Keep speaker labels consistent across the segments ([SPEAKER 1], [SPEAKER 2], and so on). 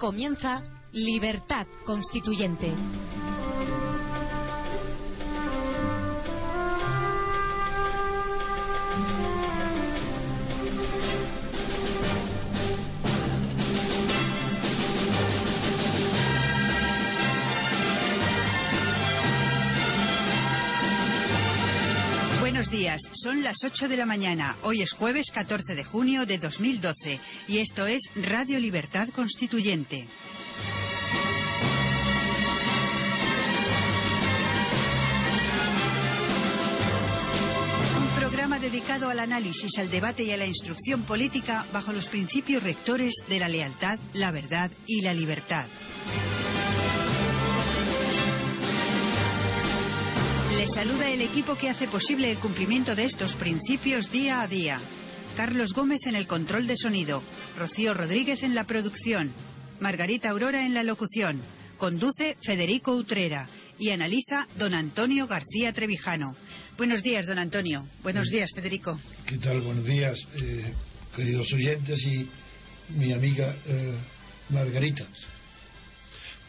[SPEAKER 1] comienza Libertad Constituyente.
[SPEAKER 2] Son las 8 de la mañana. Hoy es jueves 14 de junio de 2012 y esto es Radio Libertad Constituyente. Un programa dedicado al análisis, al debate y a la instrucción política bajo los principios rectores de la lealtad, la verdad y la libertad. Les saluda el equipo que hace posible el cumplimiento de estos principios día a día. Carlos Gómez en el control de sonido, Rocío Rodríguez en la producción, Margarita Aurora en la locución, conduce Federico Utrera y analiza don Antonio García Trevijano. Buenos días, don Antonio. Buenos días, Federico.
[SPEAKER 3] ¿Qué tal? Buenos días, eh, queridos oyentes y mi amiga eh, Margarita.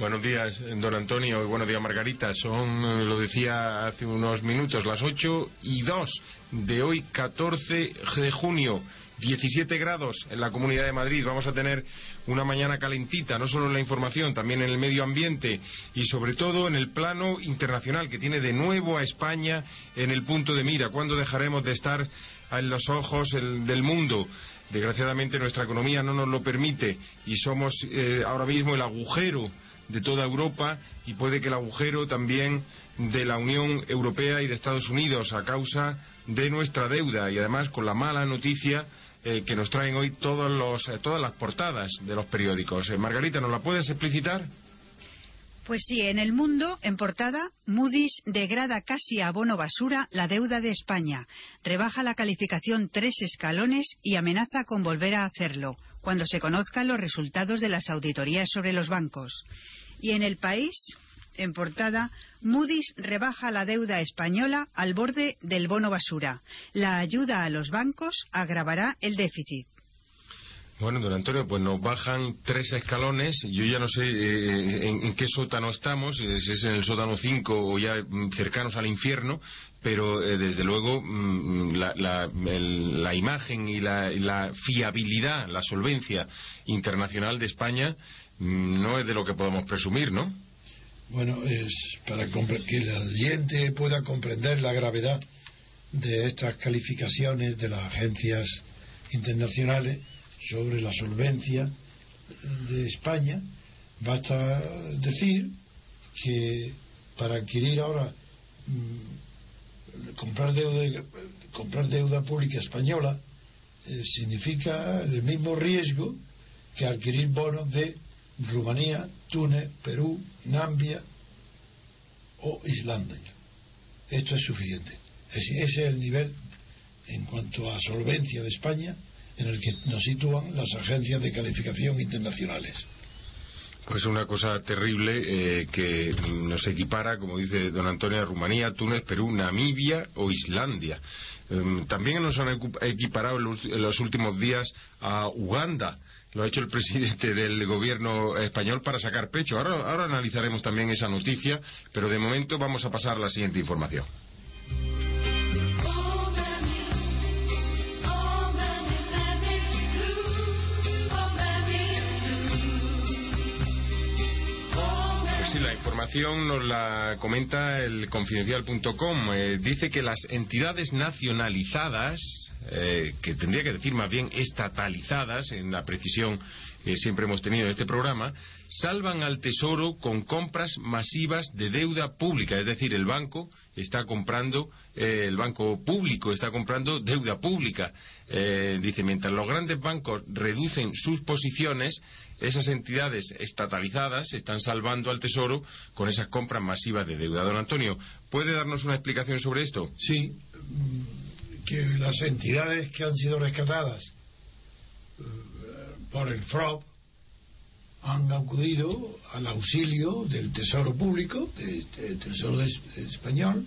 [SPEAKER 4] Buenos días, don Antonio, y buenos días, Margarita. Son, eh, lo decía hace unos minutos, las 8 y 2 de hoy, 14 de junio. 17 grados en la Comunidad de Madrid. Vamos a tener una mañana calentita, no solo en la información, también en el medio ambiente y sobre todo en el plano internacional, que tiene de nuevo a España en el punto de mira. ¿Cuándo dejaremos de estar en los ojos el- del mundo? Desgraciadamente nuestra economía no nos lo permite y somos eh, ahora mismo el agujero de toda Europa y puede que el agujero también de la Unión Europea y de Estados Unidos a causa de nuestra deuda y además con la mala noticia eh, que nos traen hoy todos los, eh, todas las portadas de los periódicos. Eh, Margarita, ¿nos la puedes explicitar?
[SPEAKER 2] Pues sí, en el mundo, en portada, Moody's degrada casi a bono basura la deuda de España, rebaja la calificación tres escalones y amenaza con volver a hacerlo cuando se conozcan los resultados de las auditorías sobre los bancos. Y en el país, en portada, Moody's rebaja la deuda española al borde del bono basura. La ayuda a los bancos agravará el déficit.
[SPEAKER 4] Bueno, don Antonio, pues nos bajan tres escalones. Yo ya no sé eh, en, qué sótano estamos, eh, si es en el sótano 5 o ya mm, cercanos al infierno, pero eh, desde luego mm, la, la- la imagen y la, fiabilidad, la solvencia internacional de España no es de lo que podemos presumir, ¿no?
[SPEAKER 3] Bueno, es para que el oyente pueda comprender la gravedad de estas calificaciones de las agencias internacionales sobre la solvencia de España, basta decir que para adquirir ahora mm, comprar deuda comprar deuda pública española eh, significa el mismo riesgo que adquirir bonos de Rumanía, Túnez, Perú, Nambia o Islandia. Esto es suficiente. Es- Ese es el nivel en cuanto a solvencia de España en el que nos sitúan las agencias de calificación internacionales.
[SPEAKER 4] Pues una cosa terrible eh, que nos equipara, como dice don Antonio, a Rumanía, Túnez, Perú, Namibia o Islandia. Em, también nos han equiparado en los últimos días a Uganda. Lo ha hecho el presidente del gobierno español para sacar pecho. Ahora, ahora analizaremos también esa noticia, pero de momento vamos a pasar a la siguiente información. Sí, la información nos la comenta el confidencial.com. Eh, dice que las entidades nacionalizadas, eh, que tendría que decir más bien estatalizadas, en la precisión que siempre hemos tenido en este programa, salvan al Tesoro con compras masivas de deuda pública. Es decir, el banco está comprando, eh, el banco público está comprando deuda pública. Eh, dice, mientras los grandes bancos reducen sus posiciones, esas entidades estatalizadas están salvando al Tesoro con esas compras masivas de deuda. Don Antonio, ¿puede darnos una explicación sobre esto?
[SPEAKER 3] Sí, que las entidades que han sido rescatadas eh, por el FROP han acudido al auxilio del Tesoro Público, del Tesoro Español,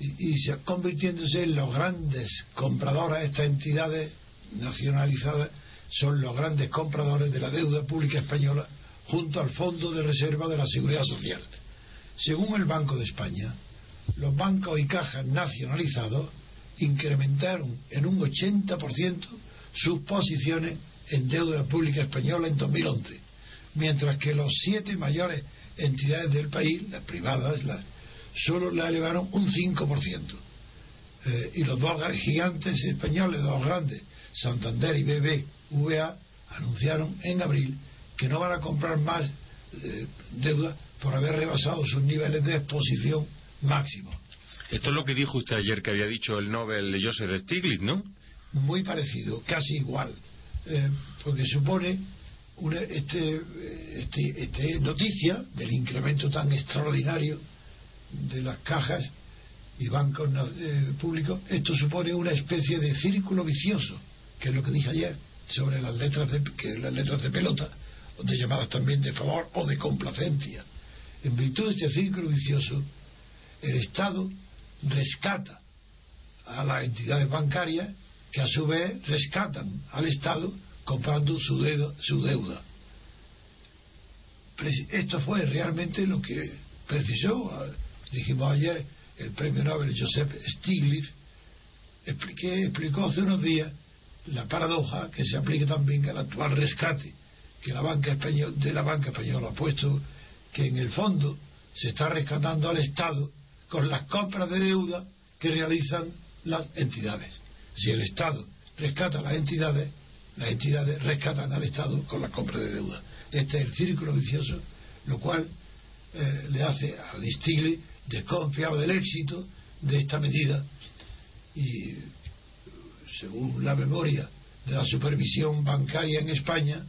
[SPEAKER 3] y, y, se convirtiéndose en los grandes compradores, estas entidades nacionalizadas son los grandes compradores de la deuda pública española junto al Fondo de Reserva de la Seguridad Social. Según el Banco de España, los bancos y cajas nacionalizados incrementaron en un 80% sus posiciones en deuda pública española en 2011 mientras que los siete mayores entidades del país, las privadas, las, solo la elevaron un 5%. Eh, y los dos gigantes españoles, dos grandes, Santander y BBVA, anunciaron en abril que no van a comprar más eh, deuda por haber rebasado sus niveles de exposición máximos.
[SPEAKER 4] Esto es lo que dijo usted ayer que había dicho el Nobel Joseph Stiglitz, ¿no?
[SPEAKER 3] Muy parecido, casi igual, eh, porque supone una este, este, este, noticia del incremento tan extraordinario de las cajas y bancos eh, públicos, esto supone una especie de círculo vicioso, que es lo que dije ayer, sobre las letras de, que las letras de pelota, o de llamadas también de favor o de complacencia. En virtud de este círculo vicioso, el Estado rescata a las entidades bancarias que a su vez rescatan al Estado comprando su deuda, su deuda. Esto fue realmente lo que precisó, ah, dijimos ayer, el premio Nobel Joseph Stiglitz, expliqué, explicó hace unos días la paradoja que se aplica también al actual rescate que la banca española, de la banca española ha puesto que en el fondo se está rescatando al Estado con las compras de deuda que realizan las entidades. Si el Estado rescata las entidades, las entidades rescatan al Estado con la compra de deuda. Este es el círculo vicioso, lo cual eh, le hace al Stiglitz desconfiado del éxito de esta medida y según la memoria de la supervisión bancaria en España,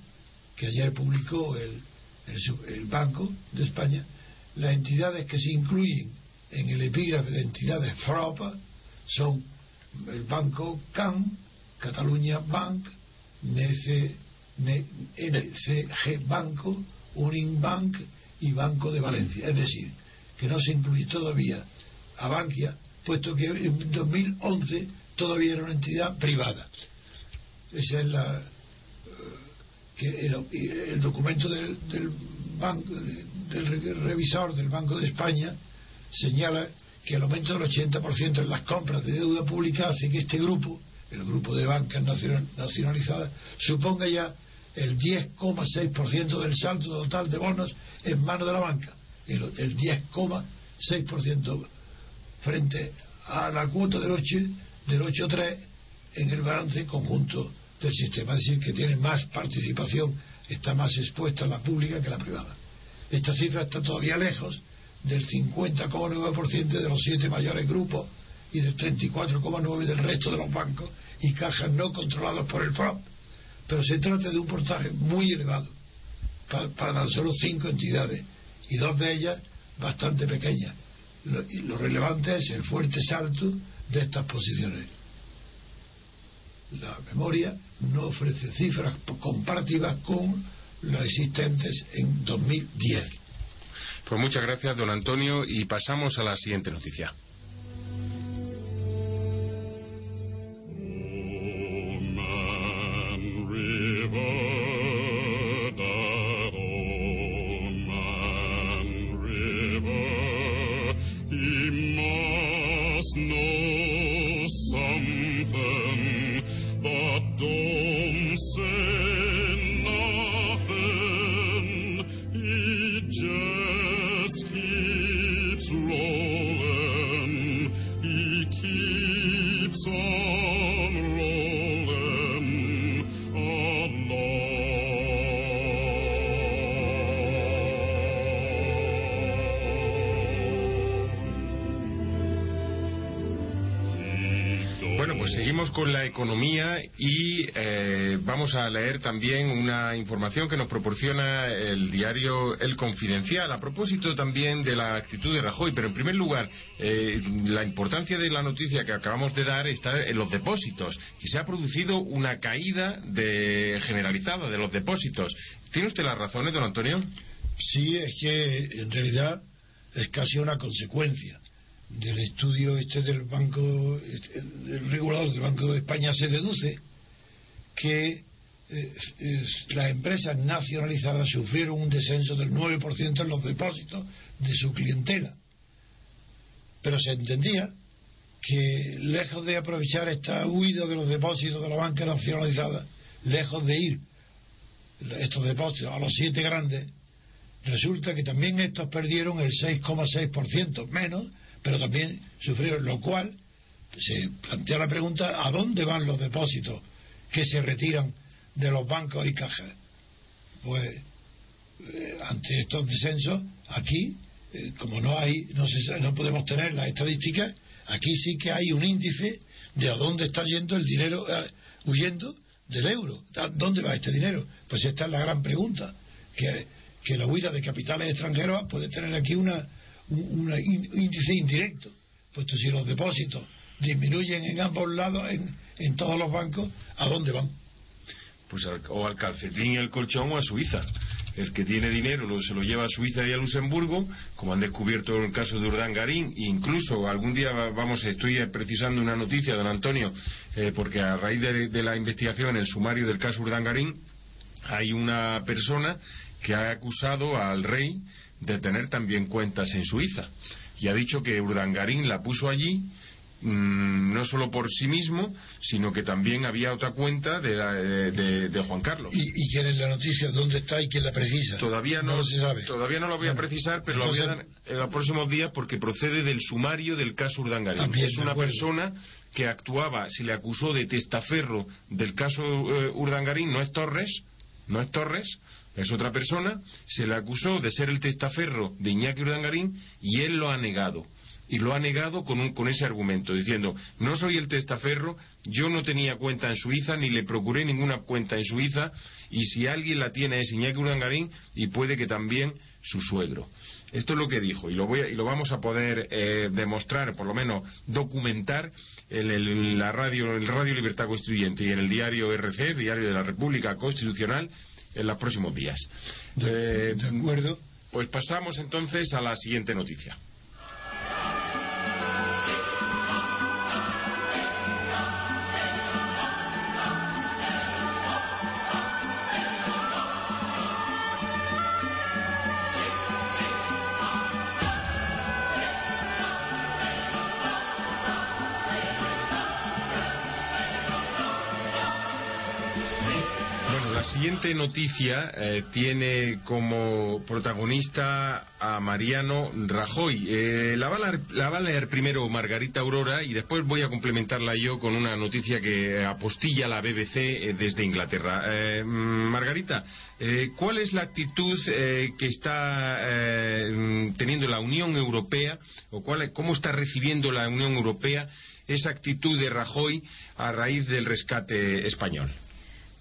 [SPEAKER 3] que ayer publicó el, el, Banco de España, las entidades que se incluyen en el epígrafe de entidades FROPA son el Banco CAM, Cataluña Bank, NCG Banco, Bank y Banco de Valencia. Es decir, que no se incluye todavía a Bankia, puesto que en 2011 todavía era una entidad privada. Esa es la. Eh, que el, documento del, banco, del revisor del Banco de España señala que el aumento del 80% en las compras de deuda pública hace que este grupo el grupo de bancas nacionalizadas, suponga ya el 10,6% del saldo total de bonos en manos de la banca, el, 10,6% frente a la cuota del 8 del 8,3 en el balance conjunto del sistema, es decir, que tiene más participación, está más expuesta la pública que la privada. Esta cifra está todavía lejos del 50,9% de los siete mayores grupos y del 34,9% del resto de los bancos y cajas no controlados por el FROP. Pero se trata de un portaje muy elevado para, tan solo cinco entidades y dos de ellas bastante pequeñas. Lo, y lo relevante es el fuerte salto de estas posiciones. La memoria no ofrece cifras comparativas con los existentes en 2010.
[SPEAKER 4] Pues muchas gracias, don Antonio, y pasamos a la siguiente noticia. Vamos a leer también una información que nos proporciona el diario El Confidencial a propósito también de la actitud de Rajoy. Pero en primer lugar, eh, la importancia de la noticia que acabamos de dar está en los depósitos, que se ha producido una caída de, generalizada de los depósitos. ¿Tiene usted las razones, don Antonio?
[SPEAKER 3] Sí, es que en realidad es casi una consecuencia del estudio este del Banco, este, regulador del Banco de España se deduce que las empresas nacionalizadas sufrieron un descenso del 9% en los depósitos de su clientela. Pero se entendía que lejos de aprovechar esta huida de los depósitos de la banca nacionalizada, lejos de ir estos depósitos a los siete grandes, resulta que también estos perdieron el 6,6% menos pero también sufrieron, lo cual se plantea la pregunta, ¿a dónde van los depósitos que se retiran de los bancos y cajas? Pues eh, ante estos descensos, aquí, eh, como no hay, no, se, no podemos tener las estadísticas, aquí sí que hay un índice de a dónde está yendo el dinero, eh, huyendo del euro. ¿A ¿Dónde va este dinero? Pues esta es la gran pregunta, que, que la huida de capitales extranjeros puede tener aquí una, un, índice indirecto, puesto si los depósitos disminuyen en ambos lados, en, en todos los bancos, ¿a dónde van?
[SPEAKER 4] Pues o al calcetín y al colchón o a Suiza. El que tiene dinero lo, se lo lleva a Suiza y a Luxemburgo, como han descubierto el caso de Urdangarín. Incluso algún día vamos, estoy precisando una noticia, don Antonio, eh, porque a raíz de, de la investigación, el sumario del caso Urdangarín, hay una persona que ha acusado al rey de tener también cuentas en Suiza. Y ha dicho que Urdangarín la puso allí mm, no solo por sí mismo, sino que también había otra cuenta de, de, Juan Carlos.
[SPEAKER 3] ¿Y, ¿Y, quién es la noticia? ¿Dónde está y quién la precisa?
[SPEAKER 4] Todavía no, se sabe. Todavía no lo voy a precisar, pero lo voy a dar en los próximos días porque procede del sumario del caso Urdangarín. es una persona que actuaba, se le acusó de testaferro del caso eh, Urdangarín, no es Torres, no es Torres, es otra persona, se le acusó de ser el testaferro de Iñaki Urdangarín y él lo ha negado. Y lo ha negado con, un, con ese argumento, diciendo, no soy el testaferro, yo no tenía cuenta en Suiza, ni le procuré ninguna cuenta en Suiza, y si alguien la tiene es Iñaki Urdangarín y puede que también su suegro. Esto es lo que dijo y lo, voy y lo vamos a poder eh, demostrar, por lo menos documentar en la radio, el Radio Libertad Constituyente y en el diario RC, Diario de la República Constitucional, en los próximos días.
[SPEAKER 3] de eh, acuerdo.
[SPEAKER 4] Pues pasamos entonces a la siguiente noticia. Noticia eh, tiene como protagonista a Mariano Rajoy. Eh, la, va a leer, primero Margarita Aurora y después voy a complementarla yo con una noticia que apostilla la BBC eh, desde Inglaterra. Margarita, ¿cuál es la actitud que está teniendo la Unión Europea o cuál, cómo está recibiendo la Unión Europea esa actitud de Rajoy a raíz del rescate español?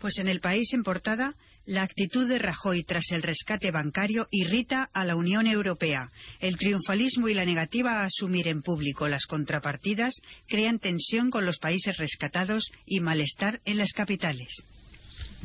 [SPEAKER 2] Pues en el país en portada, la actitud de Rajoy tras el rescate bancario irrita a la Unión Europea. El triunfalismo y la negativa a asumir en público las contrapartidas crean tensión con los países rescatados y malestar en las capitales.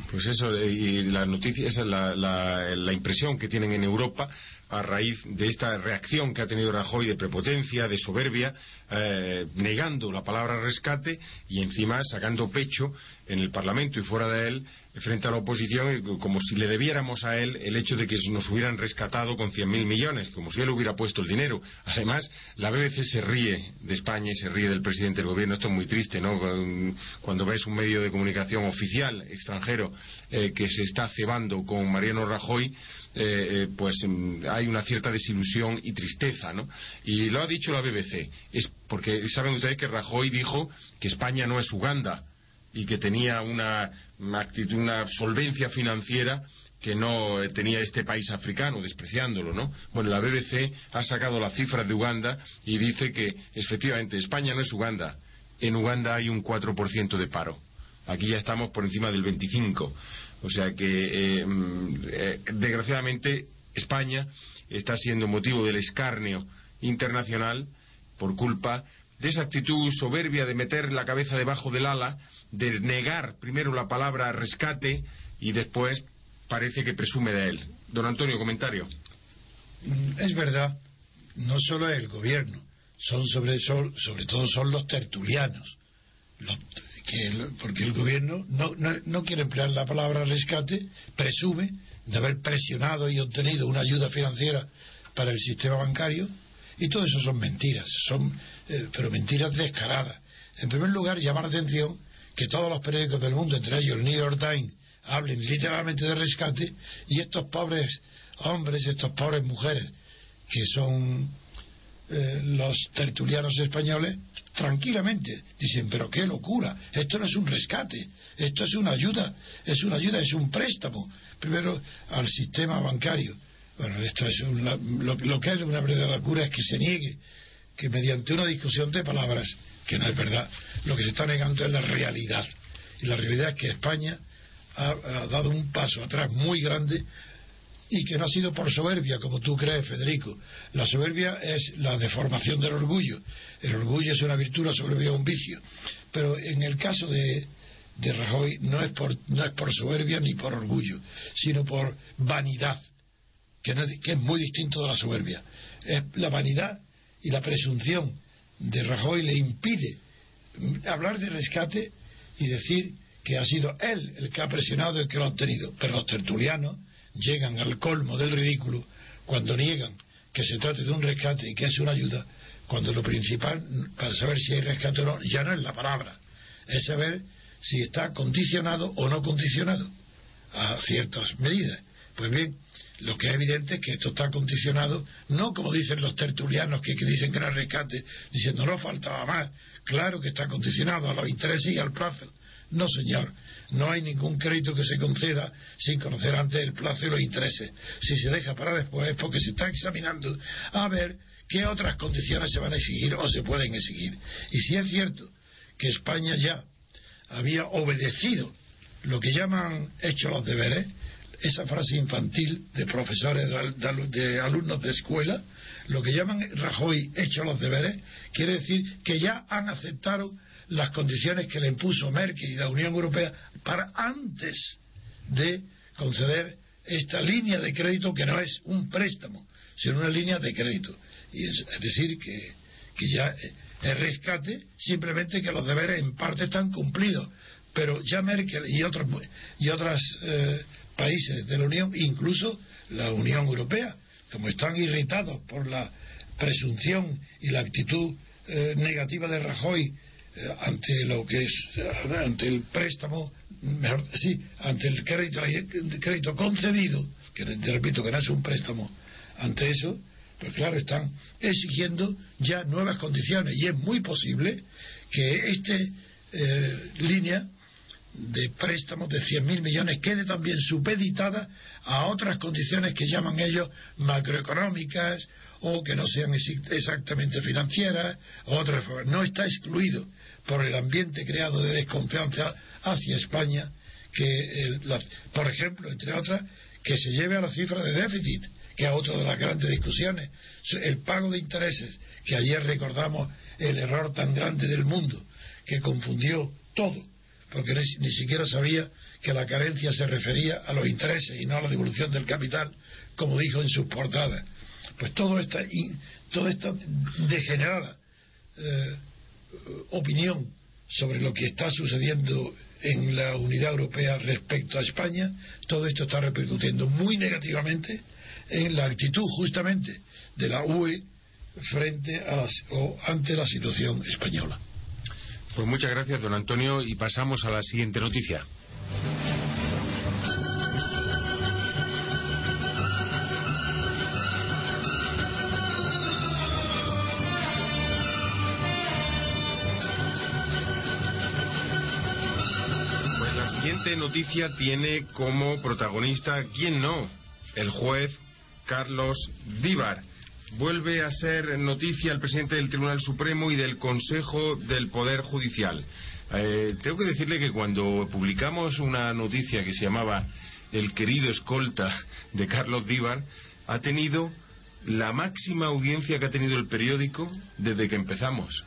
[SPEAKER 4] Pues eso, y la noticia, esa es la, la, la impresión que tienen en Europa a raíz de esta reacción que ha tenido Rajoy de prepotencia, de soberbia, eh, negando la palabra rescate y encima sacando pecho en el Parlamento y fuera de él frente a la oposición eh, como si le debiéramos a él el hecho de que nos hubieran rescatado con 100.000 millones, como si él hubiera puesto el dinero. Además, la BBC se ríe de España y se ríe del presidente del gobierno. Esto es muy triste, ¿no? Cuando ves un medio de comunicación oficial extranjero eh, que se está cebando con Mariano Rajoy, eh, pues mm, hay una cierta desilusión y tristeza, ¿no? Y lo ha dicho la BBC, es porque saben ustedes que Rajoy dijo que España no es Uganda y que tenía una, una solvencia financiera que no tenía este país africano, despreciándolo, ¿no? Bueno, la BBC ha sacado las cifras de Uganda y dice que efectivamente España no es Uganda. En Uganda hay un 4% de paro. Aquí ya estamos por encima del 25. O sea que, eh, mm, eh, desgraciadamente, España está siendo motivo del escarnio internacional por culpa de esa actitud soberbia de meter la cabeza debajo del ala, de negar primero la palabra rescate y después parece que presume de él. Don Antonio, comentario.
[SPEAKER 3] Mm, es verdad, no solo el gobierno, son sobre, sobre todo son los tertulianos, porque el gobierno no, no, no, quiere emplear la palabra rescate, presume de haber presionado y obtenido una ayuda financiera para el sistema bancario y todo eso son mentiras, son eh, pero mentiras descaradas. En primer lugar, llamar la atención que todos los periódicos del mundo, entre ellos el New York Times, hablen literalmente de rescate y estos pobres hombres, estas pobres mujeres, que son eh, los tertulianos españoles, tranquilamente dicen, pero qué locura, esto no es un rescate, esto es una ayuda, es una ayuda, es un préstamo, primero al sistema bancario. Bueno, esto es lo, que es una verdadera locura es que se niegue que mediante una discusión de palabras, que no es verdad, lo que se está negando es la realidad. Y la realidad es que España ha, dado un paso atrás muy grande y que no ha sido por soberbia, como tú crees, Federico. La soberbia es la deformación del orgullo. El orgullo es una virtud, la soberbia un vicio. Pero en el caso de, de Rajoy no es, por, no es por soberbia ni por orgullo, sino por vanidad, que, que es muy distinto de la soberbia. Es la vanidad y la presunción de Rajoy le impide hablar de rescate y decir que ha sido él el que ha presionado y que lo ha obtenido. Pero los tertulianos llegan al colmo del ridículo cuando niegan que se trate de un rescate y que es una ayuda, cuando lo principal para saber si hay rescate o no ya no es la palabra, es saber si está condicionado o no condicionado a ciertas medidas. Pues bien, lo que es evidente es que esto está condicionado, no como dicen los tertulianos que, dicen que era rescate, diciendo no faltaba más. Claro que está condicionado a los intereses y al plazo. No, señor, no hay ningún crédito que se conceda sin conocer antes el plazo y los intereses. Si se deja para después es porque se está examinando a ver qué otras condiciones se van a exigir o se pueden exigir. Y si es cierto que España ya había obedecido lo que llaman hecho los deberes, esa frase infantil de profesores, de, alumnos de escuela, lo que llaman Rajoy hecho los deberes, quiere decir que ya han aceptado las condiciones que le impuso Merkel y la Unión Europea para antes de conceder esta línea de crédito que no es un préstamo, sino una línea de crédito. Y es, decir, que, que ya es rescate, simplemente que los deberes en parte están cumplidos. Pero ya Merkel y otros y otras eh, países de la Unión, incluso la Unión Europea, como están irritados por la presunción y la actitud eh, negativa de Rajoy eh, ante lo que es ante el préstamo mejor sí ante el crédito crédito concedido que te repito que no es un préstamo ante eso pues claro están exigiendo ya nuevas condiciones y es muy posible que esta eh, línea de préstamos de 100.000 millones quede también supeditada a otras condiciones que llaman ellos macroeconómicas o que no sean exactamente financieras, no está excluido por el ambiente creado de desconfianza hacia España que, por ejemplo, entre otras, que se lleve a la cifra de déficit, que es otra de las grandes discusiones, el pago de intereses, que ayer recordamos el error tan grande del mundo, que confundió todo porque ni, siquiera sabía que la carencia se refería a los intereses y no a la devolución del capital, como dijo en sus portadas. Pues todo esta, toda esta degenerada eh, opinión sobre lo que está sucediendo en la unidad europea respecto a España, todo esto está repercutiendo muy negativamente en la actitud justamente de la UE frente a o ante la situación española.
[SPEAKER 4] Pues muchas gracias, don Antonio, y pasamos a la siguiente noticia. Pues la siguiente noticia tiene como protagonista, ¿quién no? El juez Carlos Díbar vuelve a ser noticia el presidente del Tribunal Supremo y del Consejo del Poder Judicial. Eh, tengo que decirle que cuando publicamos una noticia que se llamaba El querido escolta de Carlos Díbar, ha tenido la máxima audiencia que ha tenido el periódico desde que empezamos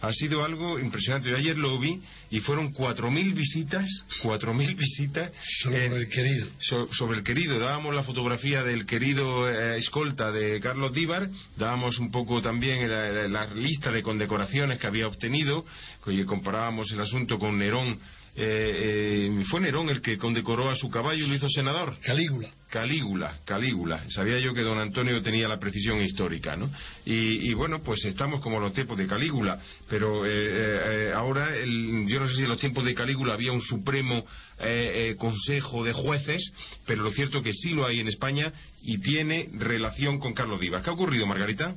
[SPEAKER 4] ha sido algo impresionante. Yo ayer lo vi y fueron cuatro mil visitas, cuatro mil visitas
[SPEAKER 3] sobre el querido.
[SPEAKER 4] sobre el querido. Dábamos la fotografía del querido eh, escolta de Carlos Díbar, dábamos un poco también la, lista de condecoraciones que había obtenido, que comparábamos el asunto con Nerón eh, eh, fue Nerón el que condecoró a su caballo y lo hizo senador.
[SPEAKER 3] Calígula.
[SPEAKER 4] Calígula, Calígula. Sabía yo que don Antonio tenía la precisión histórica, ¿no? Y, bueno, pues estamos como los tiempos de Calígula, pero eh, ahora, yo no sé si en los tiempos de Calígula había un supremo consejo de jueces, pero lo cierto que sí lo hay en España y tiene relación con Carlos Vivas. ¿Qué ha ocurrido, Margarita?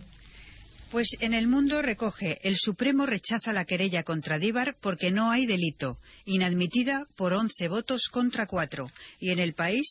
[SPEAKER 2] Pues en el mundo recoge el Supremo rechaza la querella contra Díbar porque no hay delito, inadmitida por 11 votos contra 4. Y en el país,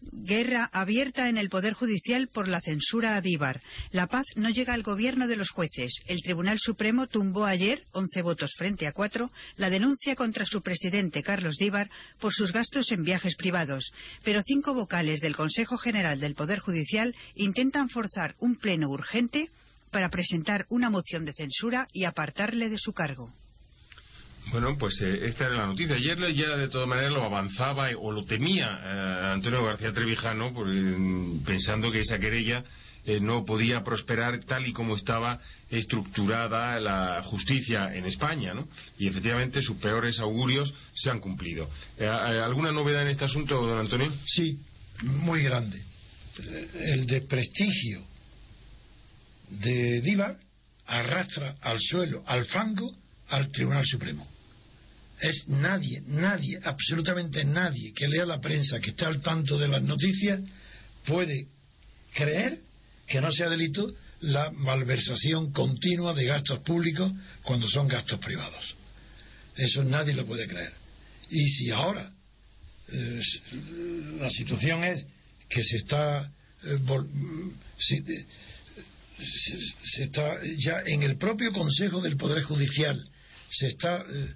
[SPEAKER 2] guerra abierta en el Poder Judicial por la censura a Díbar. La paz no llega al gobierno de los jueces. El Tribunal Supremo tumbó ayer, 11 votos frente a 4, la denuncia contra su presidente, Carlos Díbar, por sus gastos en viajes privados. Pero cinco vocales del Consejo General del Poder Judicial intentan forzar un pleno urgente para presentar una moción de censura y apartarle de su cargo.
[SPEAKER 4] Bueno, pues eh, esta era la noticia. Ayer ya de todas maneras lo avanzaba o lo temía eh, Antonio García Trevijano, mm, pensando que esa querella eh, no podía prosperar tal y como estaba estructurada la justicia en España, ¿no? Y efectivamente sus peores augurios se han cumplido. ¿Alguna novedad en este asunto, don Antonio?
[SPEAKER 3] Sí, muy grande. El de prestigio de Díbar arrastra al suelo, al fango, al Tribunal Supremo. Es nadie, nadie, absolutamente nadie que lea la prensa, que esté al tanto de las noticias, puede creer que no sea delito la malversación continua de gastos públicos cuando son gastos privados. Eso nadie lo puede creer. Y si ahora eh, la situación es que se está eh, se, está ya en el propio Consejo del Poder Judicial se está eh,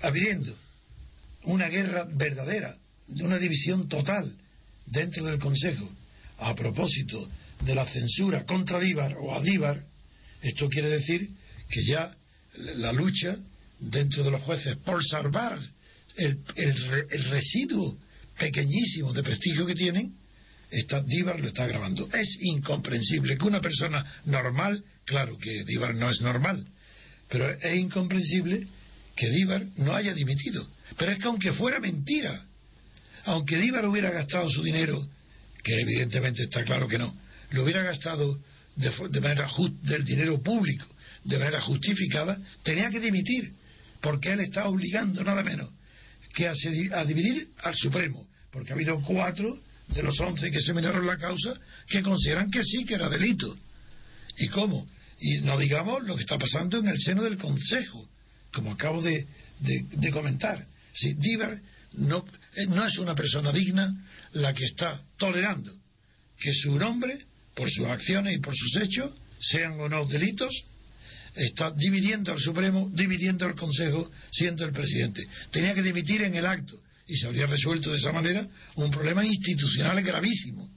[SPEAKER 3] abriendo una guerra verdadera, una división total dentro del Consejo. A propósito de la censura contra Díbar o a Díbar, esto quiere decir que ya la lucha dentro de los jueces por salvar el, el residuo pequeñísimo de prestigio que tienen Está, Díbar lo está grabando. Es incomprensible que una persona normal, claro que Díbar no es normal, pero es incomprensible que Díbar no haya dimitido. Pero es que aunque fuera mentira, aunque Díbar hubiera gastado su dinero, que evidentemente está claro que no, lo hubiera gastado de, manera del dinero público, de manera justificada, tenía que dimitir, porque él está obligando nada menos que a, a dividir al Supremo, porque ha habido cuatro de los once que se miraron la causa que consideran que sí, que era delito. ¿Y cómo? Y no digamos lo que está pasando en el seno del Consejo, como acabo de, comentar. Si Díbar no, eh, no es una persona digna la que está tolerando que su nombre, por sus acciones y por sus hechos, sean o no delitos, está dividiendo al Supremo, dividiendo al Consejo, siendo el presidente. Tenía que dimitir en el acto y se habría resuelto de esa manera un problema institucional gravísimo.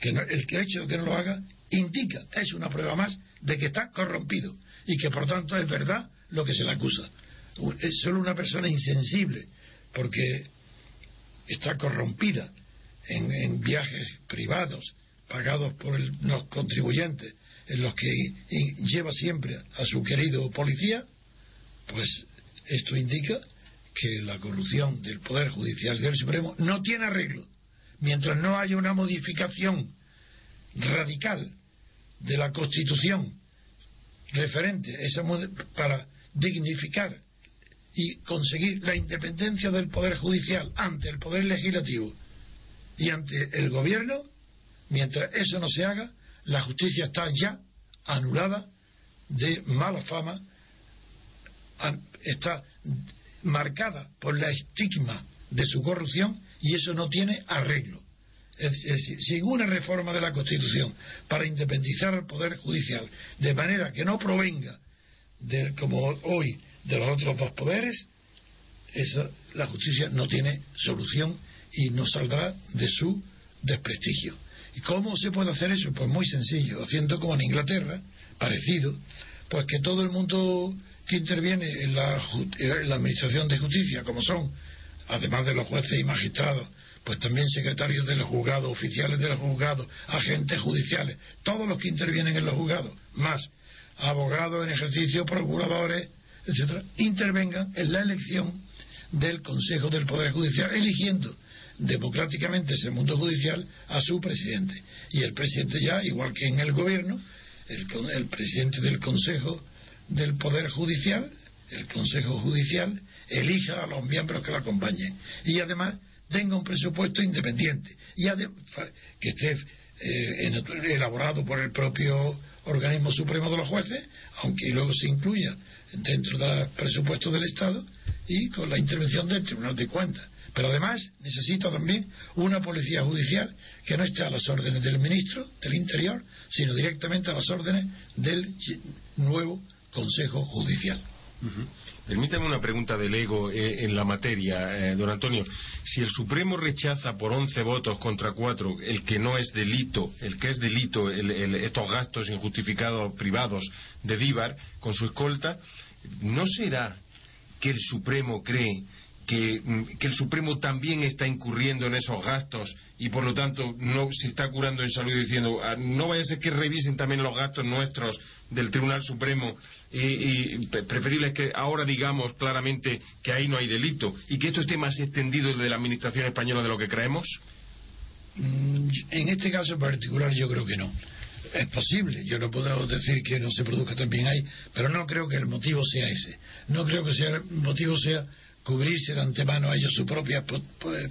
[SPEAKER 3] Que el hecho de que no lo haga indica, es una prueba más de que está corrompido y que por tanto es verdad lo que se le acusa. es solo una persona insensible, porque está corrompida en, viajes privados pagados por los contribuyentes, en los que lleva siempre a su querido policía, pues esto indica que la corrupción del Poder Judicial del Supremo no tiene arreglo. Mientras no haya una modificación radical de la Constitución referente esa, para dignificar y conseguir la independencia del Poder Judicial ante el Poder Legislativo y ante el Gobierno, mientras eso no se haga, la justicia está ya anulada de mala fama, está marcada por la estigma de su corrupción y eso no tiene arreglo. Es sin una reforma de la Constitución para independizar el Poder Judicial, de manera que no provenga, de, como hoy, de los otros dos poderes, eso, la justicia no tiene solución y no saldrá de su desprestigio. ¿Y cómo se puede hacer eso? Pues muy sencillo, haciendo como en Inglaterra, parecido, pues que todo el mundo que interviene en la, en la Administración de Justicia, como son, además de los jueces y magistrados, pues también secretarios de los juzgados, oficiales de los juzgados, agentes judiciales, todos los que intervienen en los juzgados, más abogados en ejercicio, procuradores, etcétera, intervengan en la elección del Consejo del Poder Judicial, eligiendo democráticamente ese mundo judicial a su presidente. Y el presidente ya, igual que en el gobierno, el, el presidente del Consejo del Poder Judicial, el Consejo Judicial, elija a los miembros que lo acompañen. Y además tenga un presupuesto independiente y que esté eh, elaborado por el propio organismo supremo de los jueces, aunque luego se incluya dentro del presupuesto del Estado y con la intervención del Tribunal de Cuentas. Pero además necesita también una policía judicial que no esté a las órdenes del ministro del Interior, sino directamente a las órdenes del nuevo Consejo Judicial.
[SPEAKER 4] Permítame una pregunta del ego eh, en la materia, eh, don Antonio. Si el Supremo rechaza por 11 votos contra 4 el que no es delito, el que es delito, estos gastos injustificados privados de Díbar con su escolta, ¿no será que el Supremo cree Mm, que, el Supremo también está incurriendo en esos gastos y por lo tanto no se está curando en salud diciendo ah, no vaya a ser que revisen también los gastos nuestros del Tribunal Supremo y, preferible es que ahora digamos claramente que ahí no hay delito y que esto esté más extendido de la Administración española de lo que creemos?
[SPEAKER 3] Mm, en este caso particular yo creo que no. Es posible, yo no puedo decir que no se produzca también ahí, pero no creo que el motivo sea ese. No creo que sea, el motivo sea cubrirse de antemano a ellos sus propias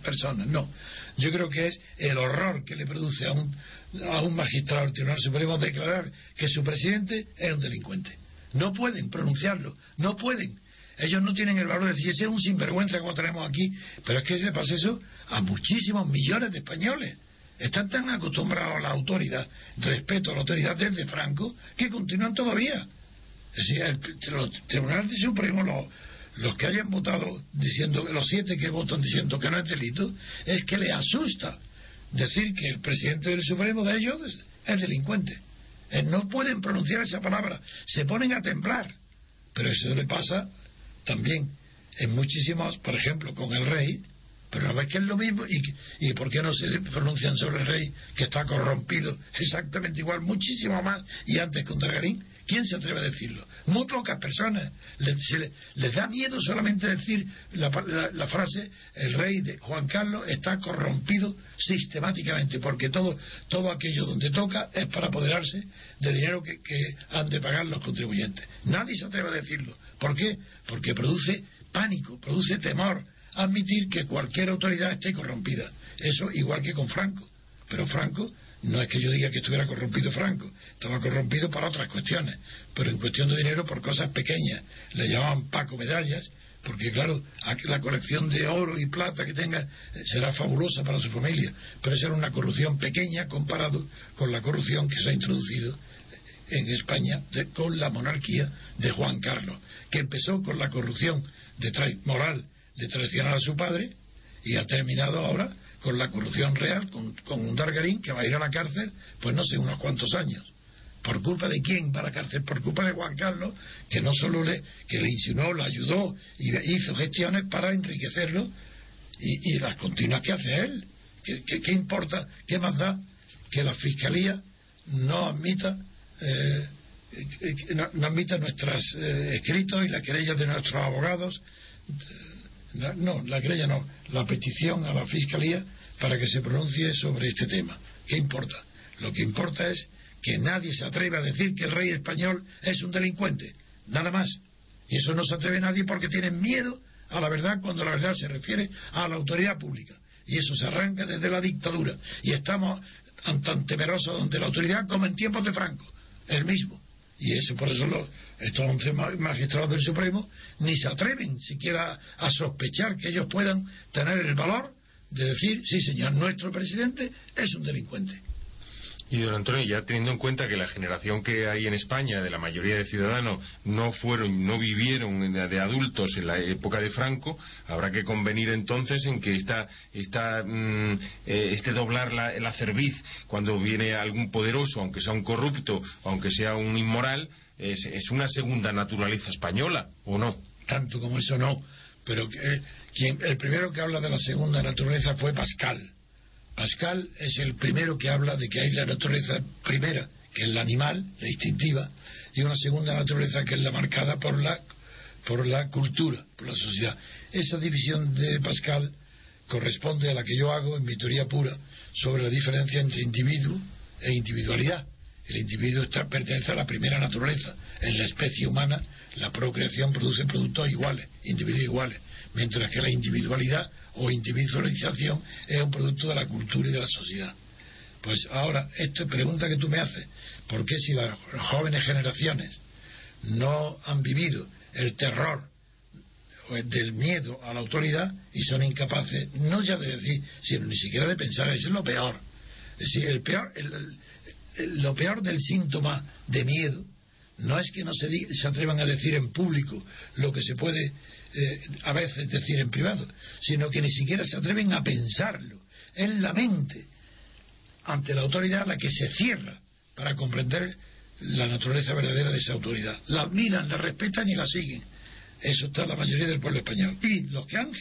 [SPEAKER 3] personas. No. Yo creo que es el horror que le produce a un, a un magistrado del Tribunal Supremo declarar que su presidente es un delincuente. No pueden pronunciarlo, no pueden. Ellos no tienen el valor de decir, ese es un sinvergüenza como tenemos aquí, pero es que se pasa eso a muchísimos millones de españoles. Están tan acostumbrados a la autoridad, respeto a la autoridad desde Franco, que continúan todavía. Es decir, el, Tribunal Supremo, los, los que hayan votado diciendo, los siete que votan diciendo que no es delito, es que le asusta decir que el presidente del Supremo de ellos es delincuente. Eh, no pueden pronunciar esa palabra, se ponen a temblar. Pero eso le pasa también en muchísimos, por ejemplo, con el rey, pero a ver que es lo mismo, y, y por qué no se pronuncian sobre el rey que está corrompido exactamente igual, muchísimo más, y antes con Targarín, ¿Quién se atreve a decirlo? Muy pocas personas. Les, da miedo solamente decir la, frase el rey de Juan Carlos está corrompido sistemáticamente porque todo, todo aquello donde toca es para apoderarse de dinero que, han de pagar los contribuyentes. Nadie se atreve a decirlo. ¿Por qué? Porque produce pánico, produce temor admitir que cualquier autoridad esté corrompida. Eso igual que con Franco. Pero Franco no es que yo diga que estuviera corrompido Franco, estaba corrompido por otras cuestiones, pero en cuestión de dinero por cosas pequeñas. Le llamaban Paco Medallas, porque claro, la colección de oro y plata que tenga eh, será fabulosa para su familia, pero esa era una corrupción pequeña comparado con la corrupción que se ha introducido en España con la monarquía de Juan Carlos, que empezó con la corrupción de moral de traicionar a su padre y ha terminado ahora con la corrupción real, con, un Dargarín que va a ir a la cárcel, pues no sé, unos cuantos años. ¿Por culpa de quién va a la cárcel? Por culpa de Juan Carlos, que no solo le, que le insinuó, le ayudó y hizo gestiones para enriquecerlo y, las continuas que hace él. ¿Qué, importa? ¿Qué más da que la Fiscalía no admita eh, no, admita nuestros eh, escritos y la querella de nuestros abogados? No, la querella no, la petición a la Fiscalía para que se pronuncie sobre este tema. ¿Qué importa? Lo que importa es que nadie se atreve a decir que el rey español es un delincuente. Nada más. Y eso no se atreve nadie porque tienen miedo a la verdad cuando la verdad se refiere a la autoridad pública. Y eso se arranca desde la dictadura. Y estamos tan temerosos ante la autoridad como en tiempos de Franco, el mismo. Y eso por eso los, estos once magistrados del Supremo ni se atreven siquiera a sospechar que ellos puedan tener el valor de decir, sí señor, nuestro presidente es un delincuente.
[SPEAKER 4] Y don Antonio, ya teniendo en cuenta que la generación que hay en España, de la mayoría de ciudadanos, no fueron, no vivieron de adultos en la época de Franco, habrá que convenir entonces en que esta, esta, mm, eh, este doblar la, la, cerviz cuando viene algún poderoso, aunque sea un corrupto, aunque sea un inmoral, es, una segunda naturaleza española, ¿o no?
[SPEAKER 3] Tanto como eso no, pero que, quien, el primero que habla de la segunda naturaleza fue Pascal Pascal es el primero que habla de que hay la naturaleza primera, que es la animal, la instintiva, y una segunda naturaleza que es la marcada por la, por la cultura, por la sociedad. Esa división de Pascal corresponde a la que yo hago en mi teoría pura sobre la diferencia entre individuo e individualidad. El individuo está, pertenece a la primera naturaleza. En la especie humana, la procreación produce productos iguales, individuos iguales, mientras que la individualidad o individualización es un producto de la cultura y de la sociedad. Pues ahora, esta pregunta que tú me haces, ¿por qué si las jóvenes generaciones no han vivido el terror del miedo a la autoridad y son incapaces, no ya de decir, sino ni siquiera de pensar, eso es lo peor. Es decir, el peor, lo peor del síntoma de miedo no es que no se, se atrevan a decir en público lo que se puede eh, a veces decir en privado, sino que ni siquiera se atreven a pensarlo. Es la mente ante la autoridad la que se cierra para comprender la naturaleza verdadera de esa autoridad. La admiran, la respetan y la siguen. Eso está la mayoría del pueblo español. Y los que han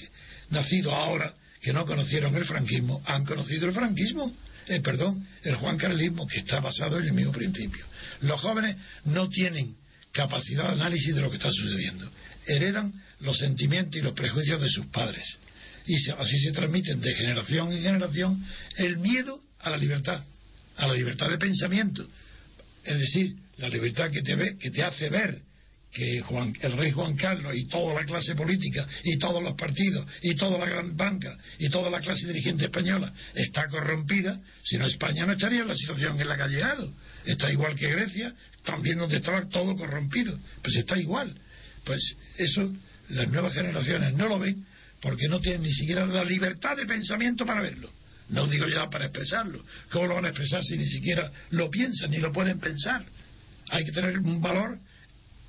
[SPEAKER 3] nacido ahora, que no conocieron el franquismo, han conocido el franquismo, eh, perdón, el juancarlismo, que está basado en el mismo principio. Los jóvenes no tienen capacidad de análisis de lo que está sucediendo. Heredan los sentimientos y los prejuicios de sus padres. Y así se transmiten de generación en generación el miedo a la libertad, a la libertad de pensamiento. Es decir, la libertad que te, ve, que te hace ver que Juan, el rey Juan Carlos y toda la clase política y todos los partidos y toda la gran banca y toda la clase dirigente española está corrompida, si no España no estaría en la situación en la que ha llegado. Está igual que Grecia, también donde estaba todo corrompido, pues está igual. Pues eso las nuevas generaciones no lo ven porque no tienen ni siquiera la libertad de pensamiento para verlo. No digo ya para expresarlo. ¿Cómo lo van a expresar si ni siquiera lo piensan ni lo pueden pensar? Hay que tener un valor.